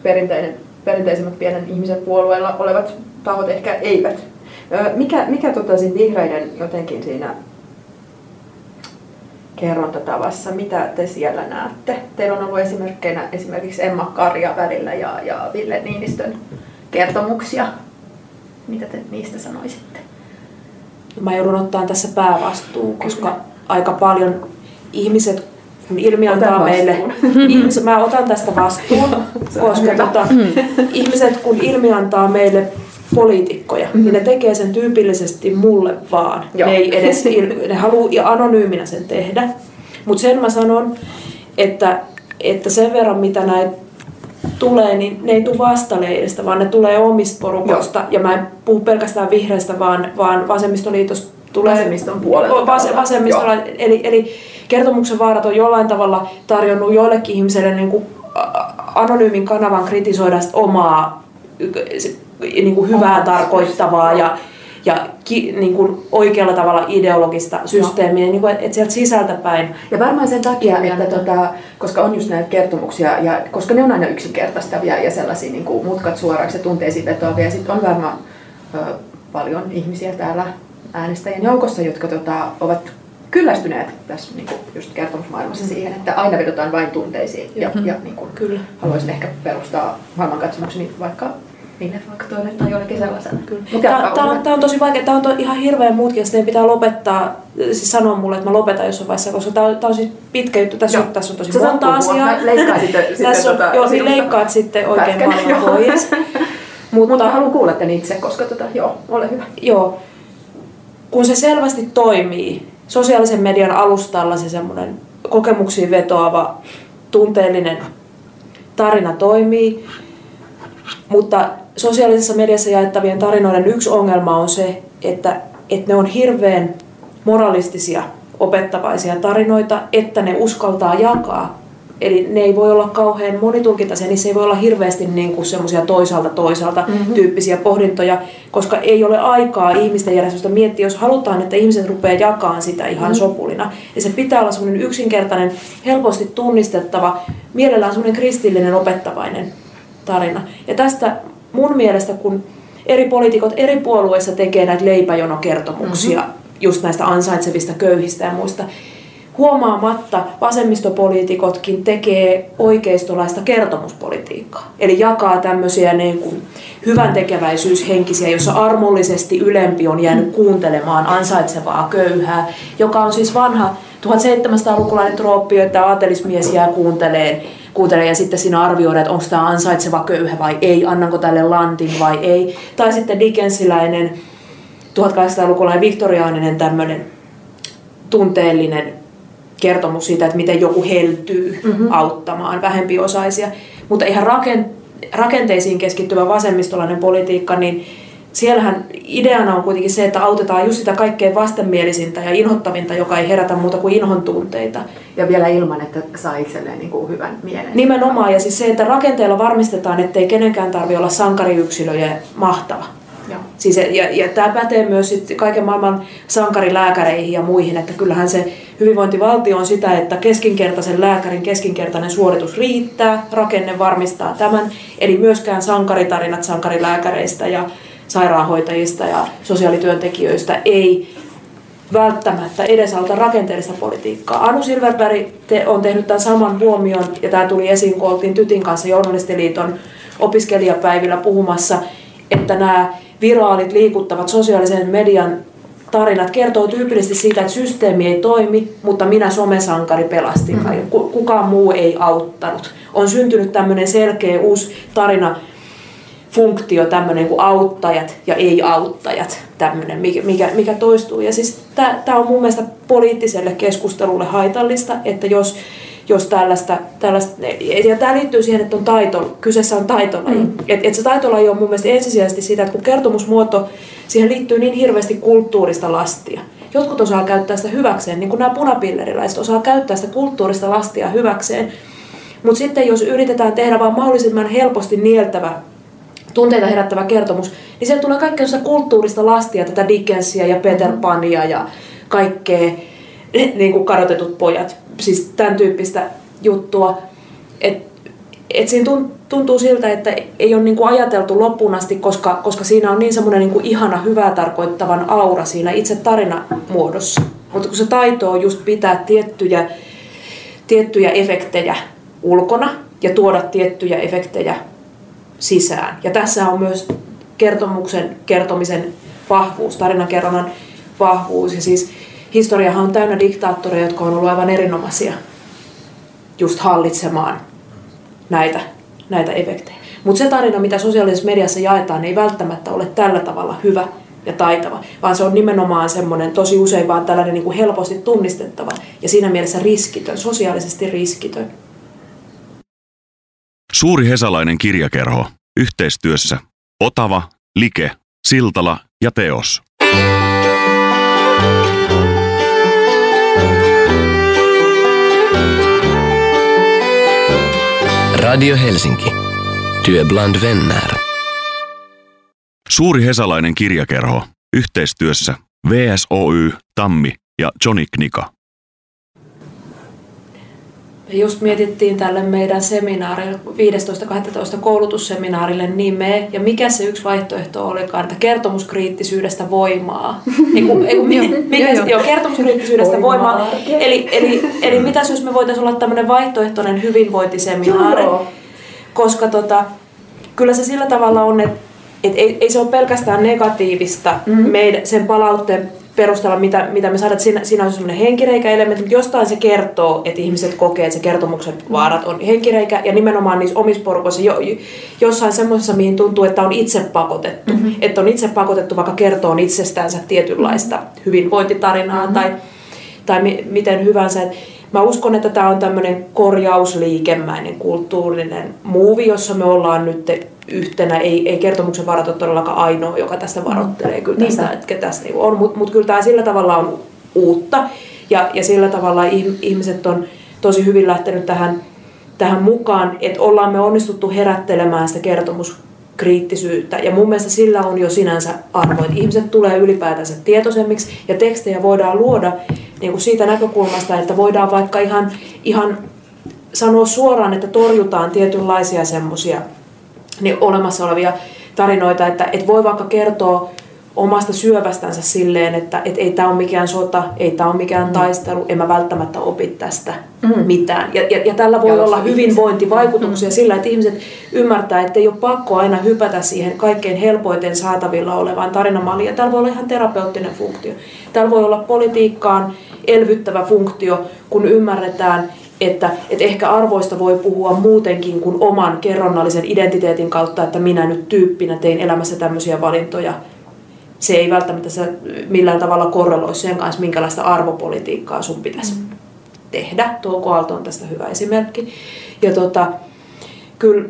perinteinen, perinteisemmät pienen ihmisen puolueella olevat tahot ehkä eivät. Mikä mikä tota vihreiden jotenkin siinä kerrontatavassa, mitä te siellä näette? Teillä on ollut esimerkkeinä esimerkiksi Emma Karja välillä ja, ja Ville Niinistön kertomuksia. Mitä te niistä sanoisitte? mä joudun ottaa tässä päävastuun, koska aika paljon ihmiset, kun ilmi antaa Otan meille, ihmiset, mä otan tästä vastuun, koska tota, ihmiset kun ilmi antaa meille poliitikkoja, niin ne tekee sen tyypillisesti mulle vaan. Joo. Ne ei edes, ne haluaa ja anonyyminä sen tehdä. Mutta sen mä sanon, että, että sen verran mitä näitä tulee, niin ne ei tule vastaleiristä, vaan ne tulee omista porukoista. Ja mä en puhu pelkästään vihreistä, vaan, vaan vasemmistoliitosta tulee... Vasemmiston puolelta Vas, vasemmistolla, eli, eli kertomuksen vaarat on jollain tavalla tarjonnut joillekin ihmisille niin kuin anonyymin kanavan kritisoida omaa niin kuin hyvää tarkoittavaa ja, ja ki, niin kuin oikealla tavalla ideologista systeemiä, niin kuin, että sieltä sisältä päin Ja varmaan sen takia, että tota, koska on just näitä kertomuksia, ja koska ne on aina yksinkertaistavia ja sellaisia niin kuin mutkat suoraksi ja tunteisiin vetoavia, ja sitten on varmaan ö, paljon ihmisiä täällä äänestäjien joukossa, jotka tota, ovat kyllästyneet tässä niin kuin just kertomusmaailmassa mm. siihen, että aina vedotaan vain tunteisiin. Ja, ja niin kuin, Kyllä. haluaisin ehkä perustaa maailmankatsomukseni vaikka niille faktoille tai jollekin sellaisena. Mut Tämä, on, Ulla. tämä on tosi vaikea. Tämä on to, ihan hirveän muutkin, sitten pitää lopettaa, siis sanoa mulle, että mä lopetan jossain vaiheessa, koska tämä on, tämä on siis pitkä juttu. Tässä, on, tässä on tosi monta asiaa. Mä leikkaan sitten- sitten Tässä on, tota joo, niin leikkaat sitten oikein pätkän, paljon joo. pois. Mutta mä haluan kuulla tämän itse, koska tota, joo, ole hyvä. Joo. Kun se selvästi toimii, sosiaalisen median alustalla se semmoinen kokemuksiin vetoava, tunteellinen tarina toimii, mutta sosiaalisessa mediassa jaettavien tarinoiden yksi ongelma on se, että, että ne on hirveän moralistisia, opettavaisia tarinoita, että ne uskaltaa jakaa. Eli ne ei voi olla kauhean monitulkintaisia, niissä ei voi olla hirveästi niin kuin semmoisia toisaalta toisaalta mm-hmm. tyyppisiä pohdintoja, koska ei ole aikaa ihmisten järjestöstä miettiä, jos halutaan, että ihmiset rupeaa jakamaan sitä ihan mm-hmm. sopulina. Ja se pitää olla semmoinen yksinkertainen, helposti tunnistettava, mielellään semmoinen kristillinen opettavainen tarina. Ja tästä mun mielestä, kun eri poliitikot eri puolueissa tekee näitä leipäjonokertomuksia, mm-hmm. just näistä ansaitsevista köyhistä ja muista, huomaamatta vasemmistopoliitikotkin tekee oikeistolaista kertomuspolitiikkaa. Eli jakaa tämmöisiä niin kuin hyvän tekeväisyyshenkisiä, jossa armollisesti ylempi on jäänyt kuuntelemaan ansaitsevaa köyhää, joka on siis vanha 1700-lukulainen trooppi, että aatelismies jää kuunteleen, kuuntelee ja sitten siinä arvioidaan, että onko tämä ansaitseva köyhä vai ei, annanko tälle lantin vai ei. Tai sitten Dickensiläinen 1800-lukulainen viktoriaaninen tämmöinen tunteellinen kertomus siitä, että miten joku heltyy mm-hmm. auttamaan vähempiosaisia. Mutta ihan rakenteisiin keskittyvä vasemmistolainen politiikka, niin siellähän ideana on kuitenkin se, että autetaan just sitä kaikkein vastenmielisintä ja inhottavinta, joka ei herätä muuta kuin inhon tunteita. Ja vielä ilman, että saa itselleen niin kuin hyvän mielen. Nimenomaan, ja siis se, että rakenteella varmistetaan, ettei kenenkään tarvitse olla sankariyksilö ja mahtava. Joo. Siis, ja, ja tämä pätee myös sit kaiken maailman sankarilääkäreihin ja muihin, että kyllähän se hyvinvointivaltio on sitä, että keskinkertaisen lääkärin keskinkertainen suoritus riittää, rakenne varmistaa tämän, eli myöskään sankaritarinat sankarilääkäreistä ja sairaanhoitajista ja sosiaalityöntekijöistä ei välttämättä edesauta rakenteellista politiikkaa. Anu Silverberg te, on tehnyt tämän saman huomion, ja tämä tuli esiin, kun oltiin Tytin kanssa Journalistiliiton opiskelijapäivillä puhumassa, että nämä viraalit liikuttavat sosiaalisen median tarinat kertoo tyypillisesti siitä, että systeemi ei toimi, mutta minä somesankari pelastin, mm-hmm. kukaan muu ei auttanut. On syntynyt tämmöinen selkeä uusi tarina, funktio, tämmöinen kuin auttajat ja ei-auttajat, tämmöinen, mikä, mikä, mikä toistuu. Ja siis tämä on mun mielestä poliittiselle keskustelulle haitallista, että jos, jos tällaista, tällaista ja tämä liittyy siihen, että on taito, kyseessä on taitolaji. Mm. Että et se taitolaji on mun mielestä ensisijaisesti sitä, että kun kertomusmuoto, siihen liittyy niin hirveästi kulttuurista lastia. Jotkut osaa käyttää sitä hyväkseen, niin kuin nämä punapilleriläiset osaa käyttää sitä kulttuurista lastia hyväkseen. Mutta sitten jos yritetään tehdä vaan mahdollisimman helposti nieltävä tunteita herättävä kertomus, niin sieltä tulee kaikkea kulttuurista lastia, tätä Dickensia ja Peter Pania ja kaikkea niin kuin kadotetut pojat, siis tämän tyyppistä juttua. Et, et siinä tuntuu siltä, että ei ole niin kuin ajateltu loppuun asti, koska, koska siinä on niin semmoinen niin kuin ihana, hyvää tarkoittavan aura siinä itse tarinamuodossa. Mutta kun se taito on just pitää tiettyjä, tiettyjä efektejä ulkona ja tuoda tiettyjä efektejä sisään. Ja tässä on myös kertomuksen kertomisen vahvuus, tarinankerronnan vahvuus. Ja siis historiahan on täynnä diktaattoreja, jotka on ollut aivan erinomaisia just hallitsemaan näitä, näitä efektejä. Mutta se tarina, mitä sosiaalisessa mediassa jaetaan, ei välttämättä ole tällä tavalla hyvä ja taitava, vaan se on nimenomaan semmoinen tosi usein vaan tällainen niin kuin helposti tunnistettava ja siinä mielessä riskitön, sosiaalisesti riskitön. Suuri hesalainen kirjakerho. Yhteistyössä Otava, Like, Siltala ja Teos. Radio Helsinki. Työ bland vänner. Suuri hesalainen kirjakerho. Yhteistyössä VSOY, Tammi ja Johnny Knika. Me just mietittiin tälle meidän seminaarille, 15.12. koulutusseminaarille nimeä, ja mikä se yksi vaihtoehto olikaan, että kertomuskriittisyydestä voimaa. Eiku, eiku, mikä, joo, joo, kertomuskriittisyydestä voimaa. voimaa. Eli, eli, eli mitä jos me voitaisiin olla tämmöinen vaihtoehtoinen hyvinvointiseminaari, joo. koska tota, kyllä se sillä tavalla on, että et ei, ei se ole pelkästään negatiivista mm-hmm. meidän, sen palautteen perusteella, mitä, mitä me saadaan, siinä, siinä on semmoinen henkireikä-elementti, mutta jostain se kertoo, että ihmiset kokee, että se kertomuksen vaarat on henkireikä, ja nimenomaan niissä omissa porukoissa jo, jossain semmoisessa, mihin tuntuu, että on itse pakotettu. Mm-hmm. Että on itse pakotettu vaikka kertoo itsestäänsä tietynlaista mm-hmm. hyvinvointitarinaa mm-hmm. tai, tai mi, miten hyvänsä. Et mä uskon, että tämä on tämmöinen korjausliikemäinen kulttuurinen muuvi, jossa me ollaan nyt yhtenä, ei, ei kertomuksen varat ole todellakaan ainoa, joka tästä varoittelee. Kyllä tästä, että tästä niin on, mutta mut kyllä tämä sillä tavalla on uutta. Ja, ja sillä tavalla ihmiset on tosi hyvin lähtenyt tähän, tähän mukaan, että ollaan me onnistuttu herättelemään sitä kertomuskriittisyyttä. Ja mun mielestä sillä on jo sinänsä arvo, että ihmiset tulee ylipäätänsä tietoisemmiksi ja tekstejä voidaan luoda niin kuin siitä näkökulmasta, että voidaan vaikka ihan, ihan sanoa suoraan, että torjutaan tietynlaisia semmoisia niin olemassa olevia tarinoita, että et voi vaikka kertoa omasta syövästänsä silleen, että et ei tämä ole mikään sota, ei tämä ole mikään mm. taistelu, en mä välttämättä opi tästä mm. mitään. Ja, ja, ja tällä voi ja olla hyvinvointivaikutuksia mm. sillä, että ihmiset ymmärtää, että ei ole pakko aina hypätä siihen kaikkein helpoiten saatavilla olevaan tarinamalliin. Ja täällä voi olla ihan terapeuttinen funktio. Täällä voi olla politiikkaan elvyttävä funktio, kun ymmärretään, että, että ehkä arvoista voi puhua muutenkin kuin oman kerronnallisen identiteetin kautta, että minä nyt tyyppinä tein elämässä tämmöisiä valintoja. Se ei välttämättä millään tavalla korreloi sen kanssa, minkälaista arvopolitiikkaa sun pitäisi mm. tehdä. Tuo on tästä hyvä esimerkki. Ja tota, kyllä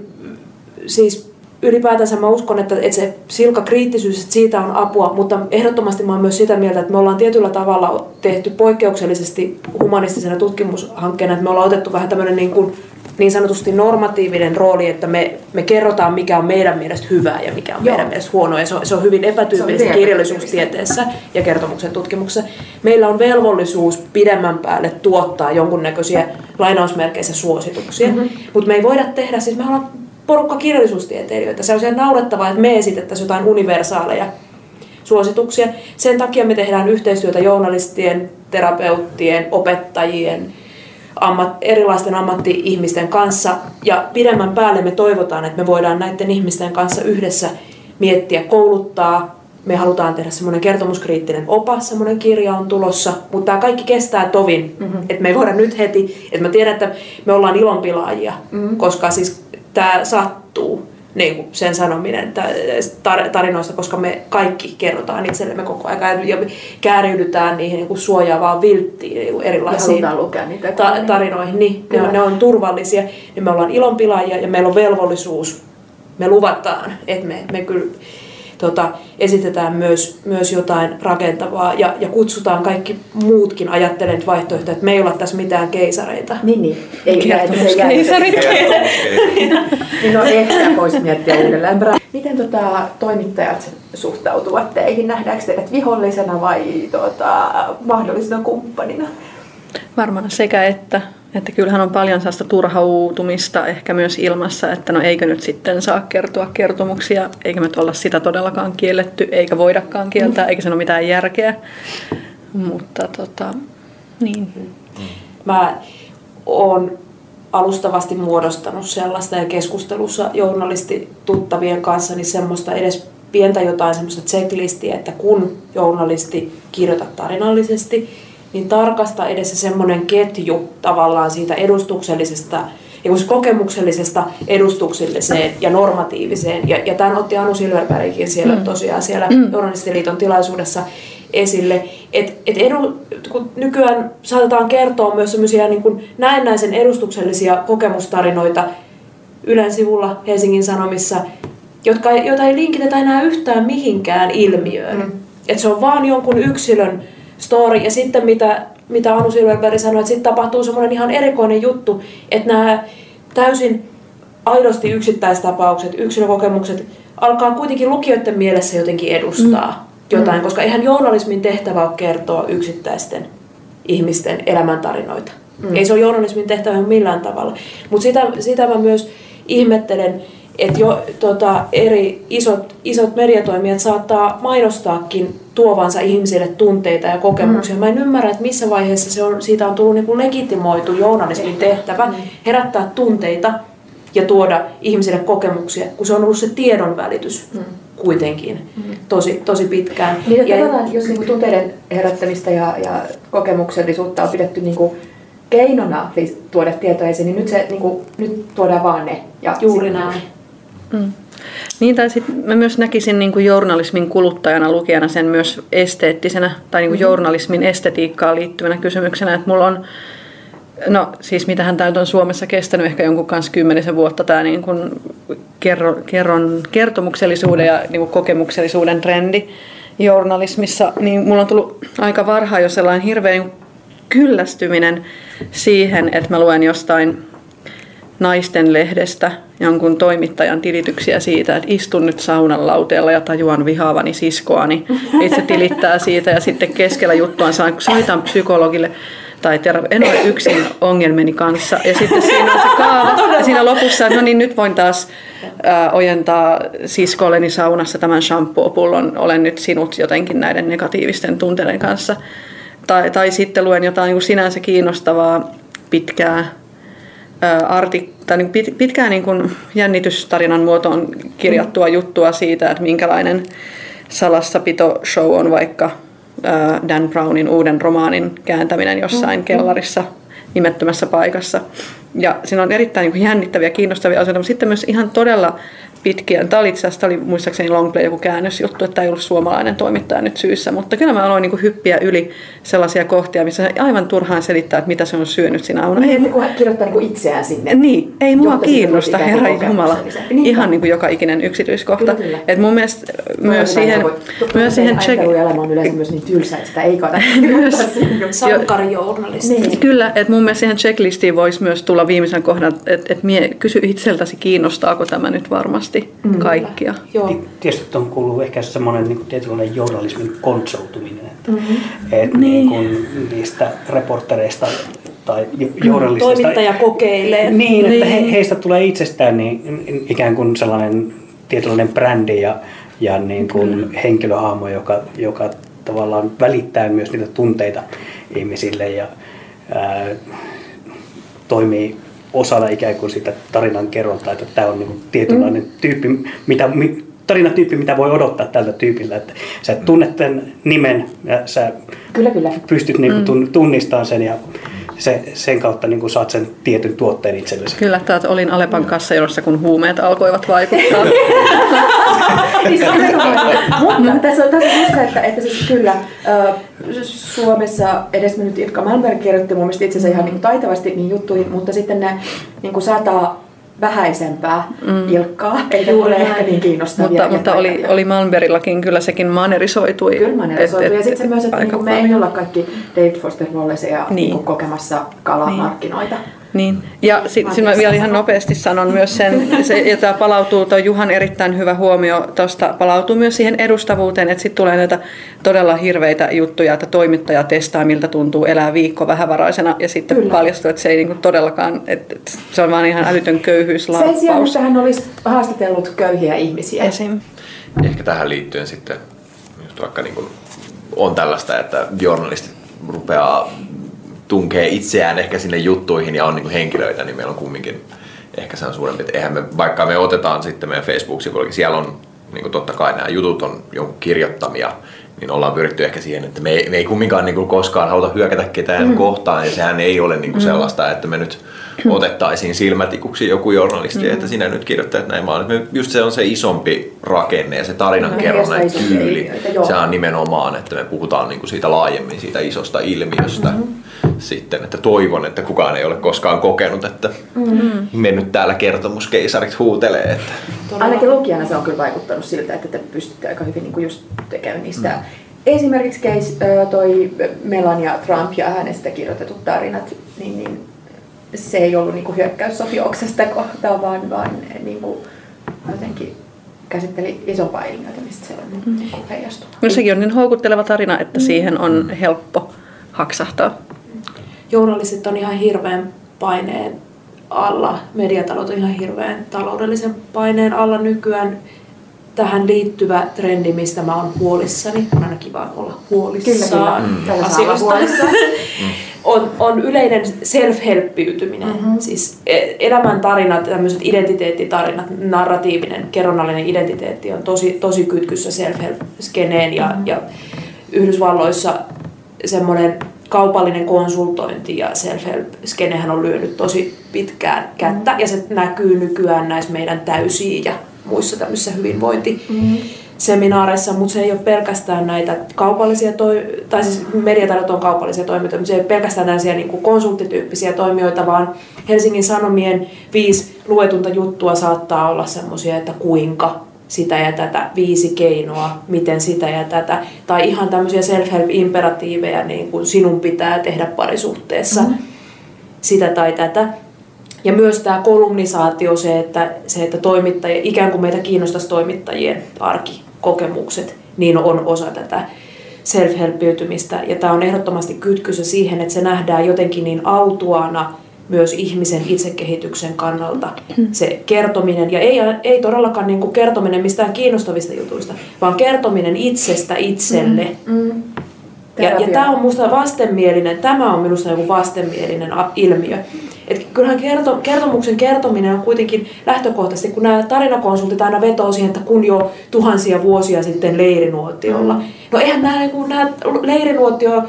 siis ylipäätänsä mä uskon, että, että se silka kriittisyys, että siitä on apua, mutta ehdottomasti mä oon myös sitä mieltä, että me ollaan tietyllä tavalla tehty poikkeuksellisesti humanistisena tutkimushankkeena, että me ollaan otettu vähän tämmöinen niin, kuin, niin sanotusti normatiivinen rooli, että me, me kerrotaan, mikä on meidän mielestä hyvää ja mikä on Joo. meidän mielestä huonoa, ja se on, se on hyvin epätyypillistä kirjallisuustieteessä ja kertomuksen tutkimuksessa. Meillä on velvollisuus pidemmän päälle tuottaa jonkunnäköisiä lainausmerkeissä suosituksia, mm-hmm. mutta me ei voida tehdä, siis me ollaan porukka kirjallisuustieteilijöitä. Se on siellä naurettavaa, että me esitettäisiin jotain universaaleja suosituksia. Sen takia me tehdään yhteistyötä journalistien, terapeuttien, opettajien, ammat, erilaisten ammatti-ihmisten kanssa. Ja pidemmän päälle me toivotaan, että me voidaan näiden ihmisten kanssa yhdessä miettiä, kouluttaa. Me halutaan tehdä semmoinen kertomuskriittinen opas, semmoinen kirja on tulossa, mutta tämä kaikki kestää tovin, mm-hmm. että me ei voida nyt heti, että mä tiedän, että me ollaan ilonpilaajia, mm-hmm. koska siis tämä sattuu, niin kuin sen sanominen tarinoista, koska me kaikki kerrotaan itsellemme koko ajan ja kääriydytään niihin niin kuin suojaavaan vilttiin niin erilaisiin lukea niitä ta- tarinoihin. Niin, ne, on, ne on turvallisia, niin me ollaan ilonpilaajia ja meillä on velvollisuus, me luvataan, että me, me kyllä tota, esitetään myös, myös jotain rakentavaa ja, ja kutsutaan kaikki muutkin ajattelevat vaihtoehtoja, että me ei olla tässä mitään keisareita. Niin, niin. Ei keisarit. niin no ehkä voisi miettiä uudelleen. Miten tota, toimittajat suhtautuvat teihin? Nähdäänkö teidät vihollisena vai tota, mahdollisena kumppanina? Varmaan sekä että. Että kyllähän on paljon sellaista turhautumista ehkä myös ilmassa, että no eikö nyt sitten saa kertoa kertomuksia, eikä me olla sitä todellakaan kielletty, eikä voidakaan kieltää, eikä se ole mitään järkeä. Mutta tota, niin. Mä oon alustavasti muodostanut sellaista ja keskustelussa journalistituttavien kanssa niin semmoista edes pientä jotain semmoista checklistiä, että kun journalisti kirjoitat tarinallisesti, niin tarkasta edessä semmoinen ketju tavallaan siitä edustuksellisesta ja kokemuksellisesta edustukselliseen ja normatiiviseen. Ja, ja tämän otti Anu Silverbergkin siellä mm. tosiaan siellä mm. Journalistiliiton tilaisuudessa esille, että et edu, kun nykyään saatetaan kertoa myös semmoisia niin näennäisen edustuksellisia kokemustarinoita Ylen sivulla Helsingin Sanomissa, jotka, joita ei linkitetä enää yhtään mihinkään ilmiöön. Mm. Että se on vaan jonkun yksilön story. Ja sitten mitä, mitä Anu Silverberg sanoi, että sitten tapahtuu semmoinen ihan erikoinen juttu, että nämä täysin aidosti yksittäistapaukset, yksilökokemukset alkaa kuitenkin lukijoiden mielessä jotenkin edustaa mm. jotain, mm. koska eihän journalismin tehtävä ole kertoa yksittäisten ihmisten elämäntarinoita. Mm. Ei se ole journalismin tehtävä millään tavalla. Mutta sitä, sitä mä myös ihmettelen, että jo tota, eri isot, isot mediatoimijat saattaa mainostaakin tuovansa ihmisille tunteita ja kokemuksia. Mm. Mä en ymmärrä, että missä vaiheessa se on, siitä on tullut niin kuin legitimoitu journalismin tehtävä herättää tunteita ja tuoda ihmisille kokemuksia, kun se on ollut se tiedon välitys mm. kuitenkin mm. tosi, tosi pitkään. Niin, ja tavallaan, jos niin tunteiden herättämistä ja, ja kokemuksellisuutta on pidetty niin kuin keinona tuoda tietoa esiin, niin nyt, se, niin kuin, nyt tuodaan vaan ne. Ja Juuri näin. Mm. Niin, tai sitten mä myös näkisin niin kuin journalismin kuluttajana, lukijana sen myös esteettisenä tai niin kuin mm-hmm. journalismin estetiikkaan liittyvänä kysymyksenä, että mulla on No siis mitähän tämä on Suomessa kestänyt ehkä jonkun kanssa kymmenisen vuotta tämä niin kuin kerro, kerron, kertomuksellisuuden ja niin kuin kokemuksellisuuden trendi journalismissa, niin mulla on tullut aika varhaan jo sellainen hirveä niin kyllästyminen siihen, että mä luen jostain naisten lehdestä jonkun toimittajan tilityksiä siitä, että istun nyt saunan lauteella ja tajuan vihaavani siskoani. Itse tilittää siitä ja sitten keskellä juttua soitan psykologille tai terve, en ole yksin ongelmeni kanssa. Ja sitten siinä on se kaava ja siinä lopussa, että no niin nyt voin taas ää, ojentaa siskolleni saunassa tämän shampoo-pullon, olen nyt sinut jotenkin näiden negatiivisten tunteiden kanssa. Tai, tai sitten luen jotain sinänsä kiinnostavaa, pitkää artik- tai niin pit, pitkään niin kuin jännitystarinan muotoon kirjattua mm. juttua siitä, että minkälainen salassapito-show on vaikka Dan Brownin uuden romaanin kääntäminen jossain mm. kellarissa nimettömässä paikassa. Ja siinä on erittäin niin kuin jännittäviä, kiinnostavia asioita, mutta sitten myös ihan todella pitkiä. Tämä oli itse asiassa, oli muistaakseni Longplay joku käännösjuttu, että tämä ei ollut suomalainen toimittaja nyt syyssä, mutta kyllä mä aloin niin kuin hyppiä yli sellaisia kohtia, missä aivan turhaan selittää, että mitä se on syönyt sinä aamuna. Niin, ei, kun hän kirjoittaa niin kuin itseään sinne. Niin, ei mua kiinnosta, herra Jumala. Niin, ihan niin kuin joka ikinen yksityiskohta. Kyllä, kyllä. Et mun mielestä Tuo myös siihen... Myös siihen check... elämä on yleensä myös niin tylsä, että sitä ei kannata myös Sankarijournalisti. Niin. Kyllä, että mun mielestä siihen checklistiin voisi myös tulla viimeisen kohdan, että, että mie, kysy itseltäsi, kiinnostaako tämä nyt varmasti mm. kaikkia. Joo. Tietysti on kuullut ehkä semmoinen niin kuin tietynlainen journalismin konsoutuminen, että, mm-hmm. että niin. Niin kuin niistä reportereista tai journalistista... Toimittaja kokeilee. Niin, että niin. He, heistä tulee itsestään niin, ikään kuin sellainen tietynlainen brändi ja, ja niin kuin mm. henkilöhahmo, joka, joka tavallaan välittää myös niitä tunteita ihmisille ja ää, toimii osana ikään kuin sitä tarinan kerrontaa, että tämä on niin tietynlainen mm. tyyppi, mitä, tarinatyyppi, mitä voi odottaa tältä tyypillä. Että sä tunnet tämän nimen ja sä kyllä, kyllä. pystyt niin kuin mm. tunnistamaan sen ja se, sen kautta niin kuin saat sen tietyn tuotteen itsellesi. Kyllä, että olin Alepan jossa kun huumeet alkoivat vaikuttaa. Mutta tässä on, tässä on että, että siis kyllä Suomessa edesmennyt Ilkka Malmberg kirjoitti mun mielestä itsensä ihan niin taitavasti niin juttuihin, mutta sitten ne niin kuin saattaa vähäisempää mm. ilkkaa, eikä ole ehkä niin kiinnostavia. Mutta, mutta oli, oli Malmbergillakin kyllä sekin manerisoitui. Kyllä manerisoitui. Et, et, ja sitten se myös, että niin me ei olla kaikki David Foster Wallaceja niin. niin kokemassa kalamarkkinoita. Niin. Niin. Ja sitten sit mä vielä ihan nopeasti sanon myös sen, se, ja tämä palautuu, tuo Juhan erittäin hyvä huomio tuosta, palautuu myös siihen edustavuuteen, että sitten tulee näitä todella hirveitä juttuja, että toimittaja testaa, miltä tuntuu elää viikko vähävaraisena, ja sitten Kyllä. paljastuu, että se ei niinku todellakaan, että se on vaan ihan älytön köyhyyslaappaus. Sen sijaan, että hän olisi haastatellut köyhiä ihmisiä. Esim. Ehkä tähän liittyen sitten, just vaikka niin on tällaista, että journalistit rupeaa tunkee itseään ehkä sinne juttuihin ja on niin henkilöitä, niin meillä on kumminkin ehkä se on suurempi, että eihän me, vaikka me otetaan sitten meidän Facebook-sivuillakin, siellä on niin kuin totta kai nämä jutut on jonkun kirjoittamia, niin ollaan pyritty ehkä siihen, että me ei, me ei kumminkaan niin kuin koskaan haluta hyökätä ketään mm. kohtaan, ja sehän ei ole niin kuin mm. sellaista, että me nyt otettaisiin silmätikuksi joku journalisti, mm. että sinä nyt kirjoittajat näin, vaan me, just se on se isompi rakenne ja se tarinankerronnan No, tyyli. Se on nimenomaan, että me puhutaan niin kuin siitä laajemmin siitä isosta ilmiöstä Mm-hmm. sitten, että toivon, että kukaan ei ole koskaan kokenut, että Mm-hmm. me nyt täällä kertomuskeisarit huutelee, että Ainakin lukijana se on kyllä vaikuttanut siltä, että te pystytte aika hyvin niin kuin just tekemään niistä. Mm. Esimerkiksi case, toi Melania Trump ja hänestä kirjoitetut tarinat, niin, niin se ei ollut niin kuin hyökkäys Sofi Oksasta kohtaan, vaan, vaan niin kuin jotenkin käsitteli isompaa ilmiötä, mistä se on mm. niin heijastunut. No sekin on niin houkutteleva tarina, että siihen on helppo haksahtaa. journalistit on ihan hirveän paineen alla, mediatalot on ihan hirveän taloudellisen paineen alla nykyään. Tähän liittyvä trendi, mistä mä oon huolissani, on aina kiva olla huolissaan Kyllä, kyllä. Mm. asioista, on, on yleinen self-helppiytyminen. Mm-hmm. Siis e- elämän tarinat, tämmöiset identiteettitarinat, narratiivinen, kerronnallinen identiteetti on tosi, tosi kytkyssä self-help-skeneen ja, mm-hmm. ja Yhdysvalloissa semmoinen kaupallinen konsultointi ja self-help-skenehän on lyönyt tosi pitkään kättä ja se näkyy nykyään näissä meidän täysiä ja muissa tämmöisissä hyvinvointiseminaareissa, mutta se ei ole pelkästään näitä kaupallisia, toi, tai siis mediatalot on kaupallisia toimijoita, mutta se ei ole pelkästään tällaisia niin kuin konsulttityyppisiä toimijoita, vaan Helsingin Sanomien viisi luetunta juttua saattaa olla semmoisia, että kuinka sitä ja tätä, viisi keinoa, miten sitä ja tätä, tai ihan tämmöisiä self-help-imperatiiveja, niin kuin sinun pitää tehdä parisuhteessa mm-hmm. sitä tai tätä. Ja myös tämä kolumnisaatio, se että, se, että toimittajia, ikään kuin meitä kiinnostaisi toimittajien arkikokemukset, niin on osa tätä self-helpiytymistä. Ja tämä on ehdottomasti kytkyssä siihen, että se nähdään jotenkin niin autuana myös ihmisen itsekehityksen kannalta se kertominen. Ja ei, ei todellakaan niin kuin kertominen mistään kiinnostavista jutuista, vaan kertominen itsestä itselle. Mm. Ja, ja Terapia. tämä on minusta vastenmielinen, tämä on minusta joku vastenmielinen ilmiö. Et kyllähän kerto, kertomuksen kertominen on kuitenkin lähtökohtaisesti, kun nämä tarinakonsultit aina vetoo siihen, että kun jo tuhansia vuosia sitten leirinuotiolla. Mm. No eihän nämä, niin nämä leirinuotio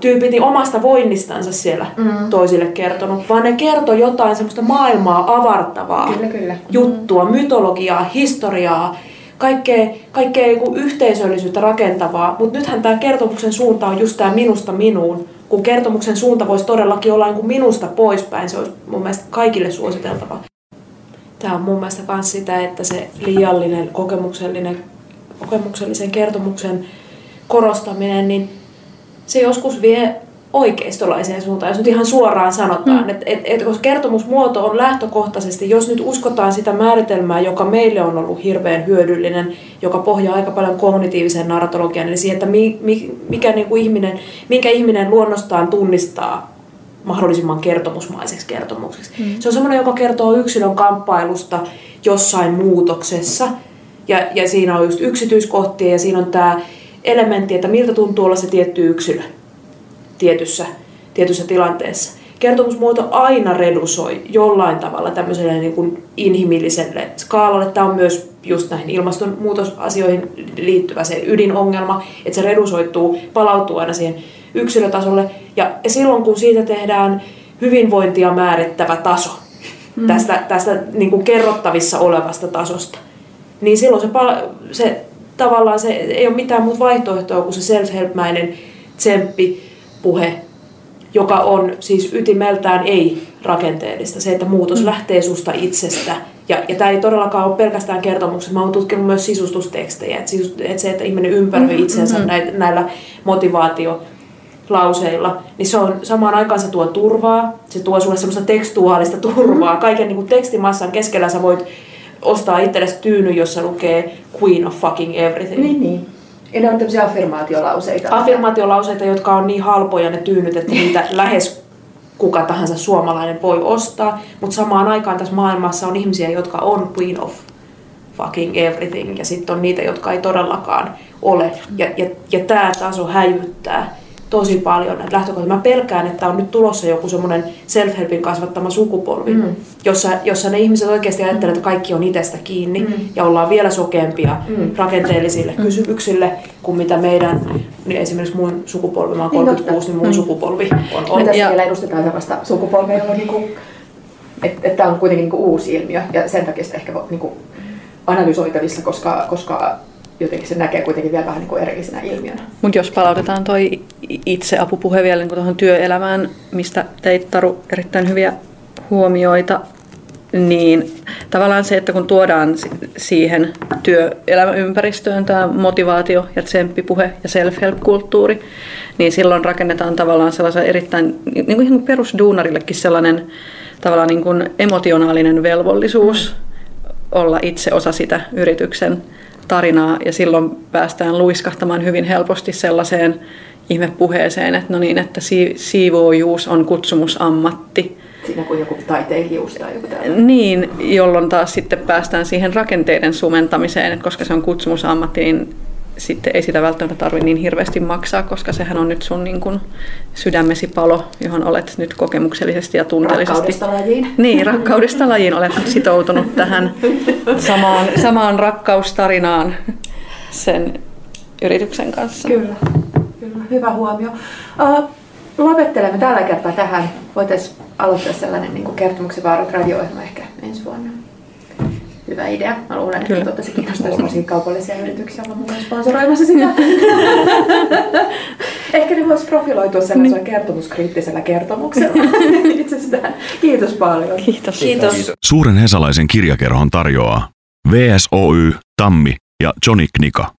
tyypit niin omasta voinnistansa siellä mm. toisille kertonut, vaan ne kertoi jotain semmoista maailmaa avartavaa Kyllä, kyllä. juttua, mytologiaa, historiaa, kaikkea, kaikkea yhteisöllisyyttä rakentavaa. Mutta nythän tämä kertomuksen suunta on just tämä minusta minuun. Kun kertomuksen suunta voisi todellakin olla niin kuin minusta poispäin, se olisi mun mielestä kaikille suositeltava. Tämä on mun mielestä myös sitä, että se liiallinen kokemuksellinen, kokemuksellisen kertomuksen korostaminen, niin se joskus vie oikeistolaiseen suuntaan, jos nyt ihan suoraan sanotaan. Mm. Että et, et, koska kertomusmuoto on lähtökohtaisesti, jos nyt uskotaan sitä määritelmää, joka meille on ollut hirveän hyödyllinen, joka pohjaa aika paljon kognitiiviseen narratologiaan, eli siihen, että mi, mi, mikä niin kuin ihminen, minkä ihminen luonnostaan tunnistaa mahdollisimman kertomusmaiseksi kertomukseksi. Mm. Se on semmoinen, joka kertoo yksilön kamppailusta jossain muutoksessa, ja, ja siinä on just yksityiskohtia, ja siinä on tämä elementti, että miltä tuntuu olla se tietty yksilö tietyssä, tietyssä tilanteessa. Kertomusmuoto aina redusoi jollain tavalla tämmöiselle niin kuin inhimilliselle skaalalle. Tämä on myös just näihin ilmastonmuutosasioihin liittyvä se ydinongelma, että se redusoituu, palautuu aina siihen yksilötasolle. Ja silloin kun siitä tehdään hyvinvointia määrittävä taso mm. tästä, tästä niin kuin kerrottavissa olevasta tasosta, niin silloin se, se tavallaan se ei ole mitään muuta vaihtoehtoa kuin se self-helpmäinen tsemppipuhe, joka on siis ytimeltään ei rakenteellista. Se, että muutos mm. lähtee susta itsestä. Ja, ja tämä ei todellakaan ole pelkästään kertomukset. Mä oon tutkinut myös sisustustekstejä. Että, sisust, että se, että ihminen ympäröi itsensä mm-hmm. näillä, näillä motivaatiolauseilla, niin se on samaan aikaan se tuo turvaa. Se tuo sulle semmoista tekstuaalista turvaa. Mm-hmm. Kaiken niin kuin tekstimassan keskellä sä voit ostaa itsellesi tyyny, jossa lukee Queen of fucking everything. Niin, niin. Ja ne on tämmöisiä affirmaatiolauseita. Affirmaatiolauseita, jotka on niin halpoja ne tyynyt, että niitä lähes kuka tahansa suomalainen voi ostaa. Mutta samaan aikaan tässä maailmassa on ihmisiä, jotka on Queen of fucking everything. Ja sitten on niitä, jotka ei todellakaan ole. Ja, ja, ja tämä taso häivyttää. Tosi paljon näitä lähtökohtia. Mä pelkään, että on nyt tulossa joku semmoinen self-helpin kasvattama sukupolvi, mm. jossa, jossa ne ihmiset oikeasti ajattelevat, että kaikki on itsestä kiinni mm. ja ollaan vielä sokeampia mm. rakenteellisille mm. kysymyksille kuin mitä meidän, niin esimerkiksi mun sukupolvi, mä oon 36, niin, niin mun mm. sukupolvi on ollut. Me tässä vielä edustetaan sellaista sukupolvea, jolla niinku, että et tämä on kuitenkin niinku uusi ilmiö ja sen takia sitä ehkä niinku analysoitavissa, koska, koska jotenkin se näkee kuitenkin vielä vähän niin kuin erillisenä ilmiönä. Mutta jos palautetaan toi itse apupuhe vielä niin tuohon työelämään, mistä teit Taru erittäin hyviä huomioita, niin tavallaan se, että kun tuodaan siihen työelämäympäristöön tämä motivaatio ja tsemppipuhe ja self-help-kulttuuri, niin silloin rakennetaan tavallaan sellaisen erittäin niin kuin perusduunarillekin sellainen tavallaan niin kuin emotionaalinen velvollisuus olla itse osa sitä yrityksen tarinaa ja silloin päästään luiskahtamaan hyvin helposti sellaiseen ihmepuheeseen, että no niin, että siivoojuus on kutsumusammatti. Siinä kuin joku taiteilijuus tai joku tällainen. Niin, jolloin taas sitten päästään siihen rakenteiden sumentamiseen, että koska se on kutsumusammatti, niin sitten ei sitä välttämättä tarvitse niin hirveästi maksaa, koska sehän on nyt sun niin kuin sydämesi palo, johon olet nyt kokemuksellisesti ja tunteellisesti... Rakkaudesta lajiin. Niin, rakkaudesta lajiin olet sitoutunut tähän samaan, samaan rakkaustarinaan sen yrityksen kanssa. Kyllä, kyllä. hyvä huomio. Uh, lopettelemme tällä kertaa tähän. Voitaisiin aloittaa sellainen niin kuin kertomuksen vaarat radio-ohjelma ehkä ensi vuonna hyvä idea. Mä luulen, että tuota, se kiinnostaisi sellaisia kaupallisia yrityksiä olla mukana sponsoroimassa sitä. Ehkä ne voisi profiloitua sellaisella niin. kertomuskriittisellä kertomuksella itsestään. Kiitos paljon. Kiitos. Kiitos. Kiitos. Suuren hesalaisen kirjakerhon tarjoaa VSOY, Tammi ja Johnny Knika.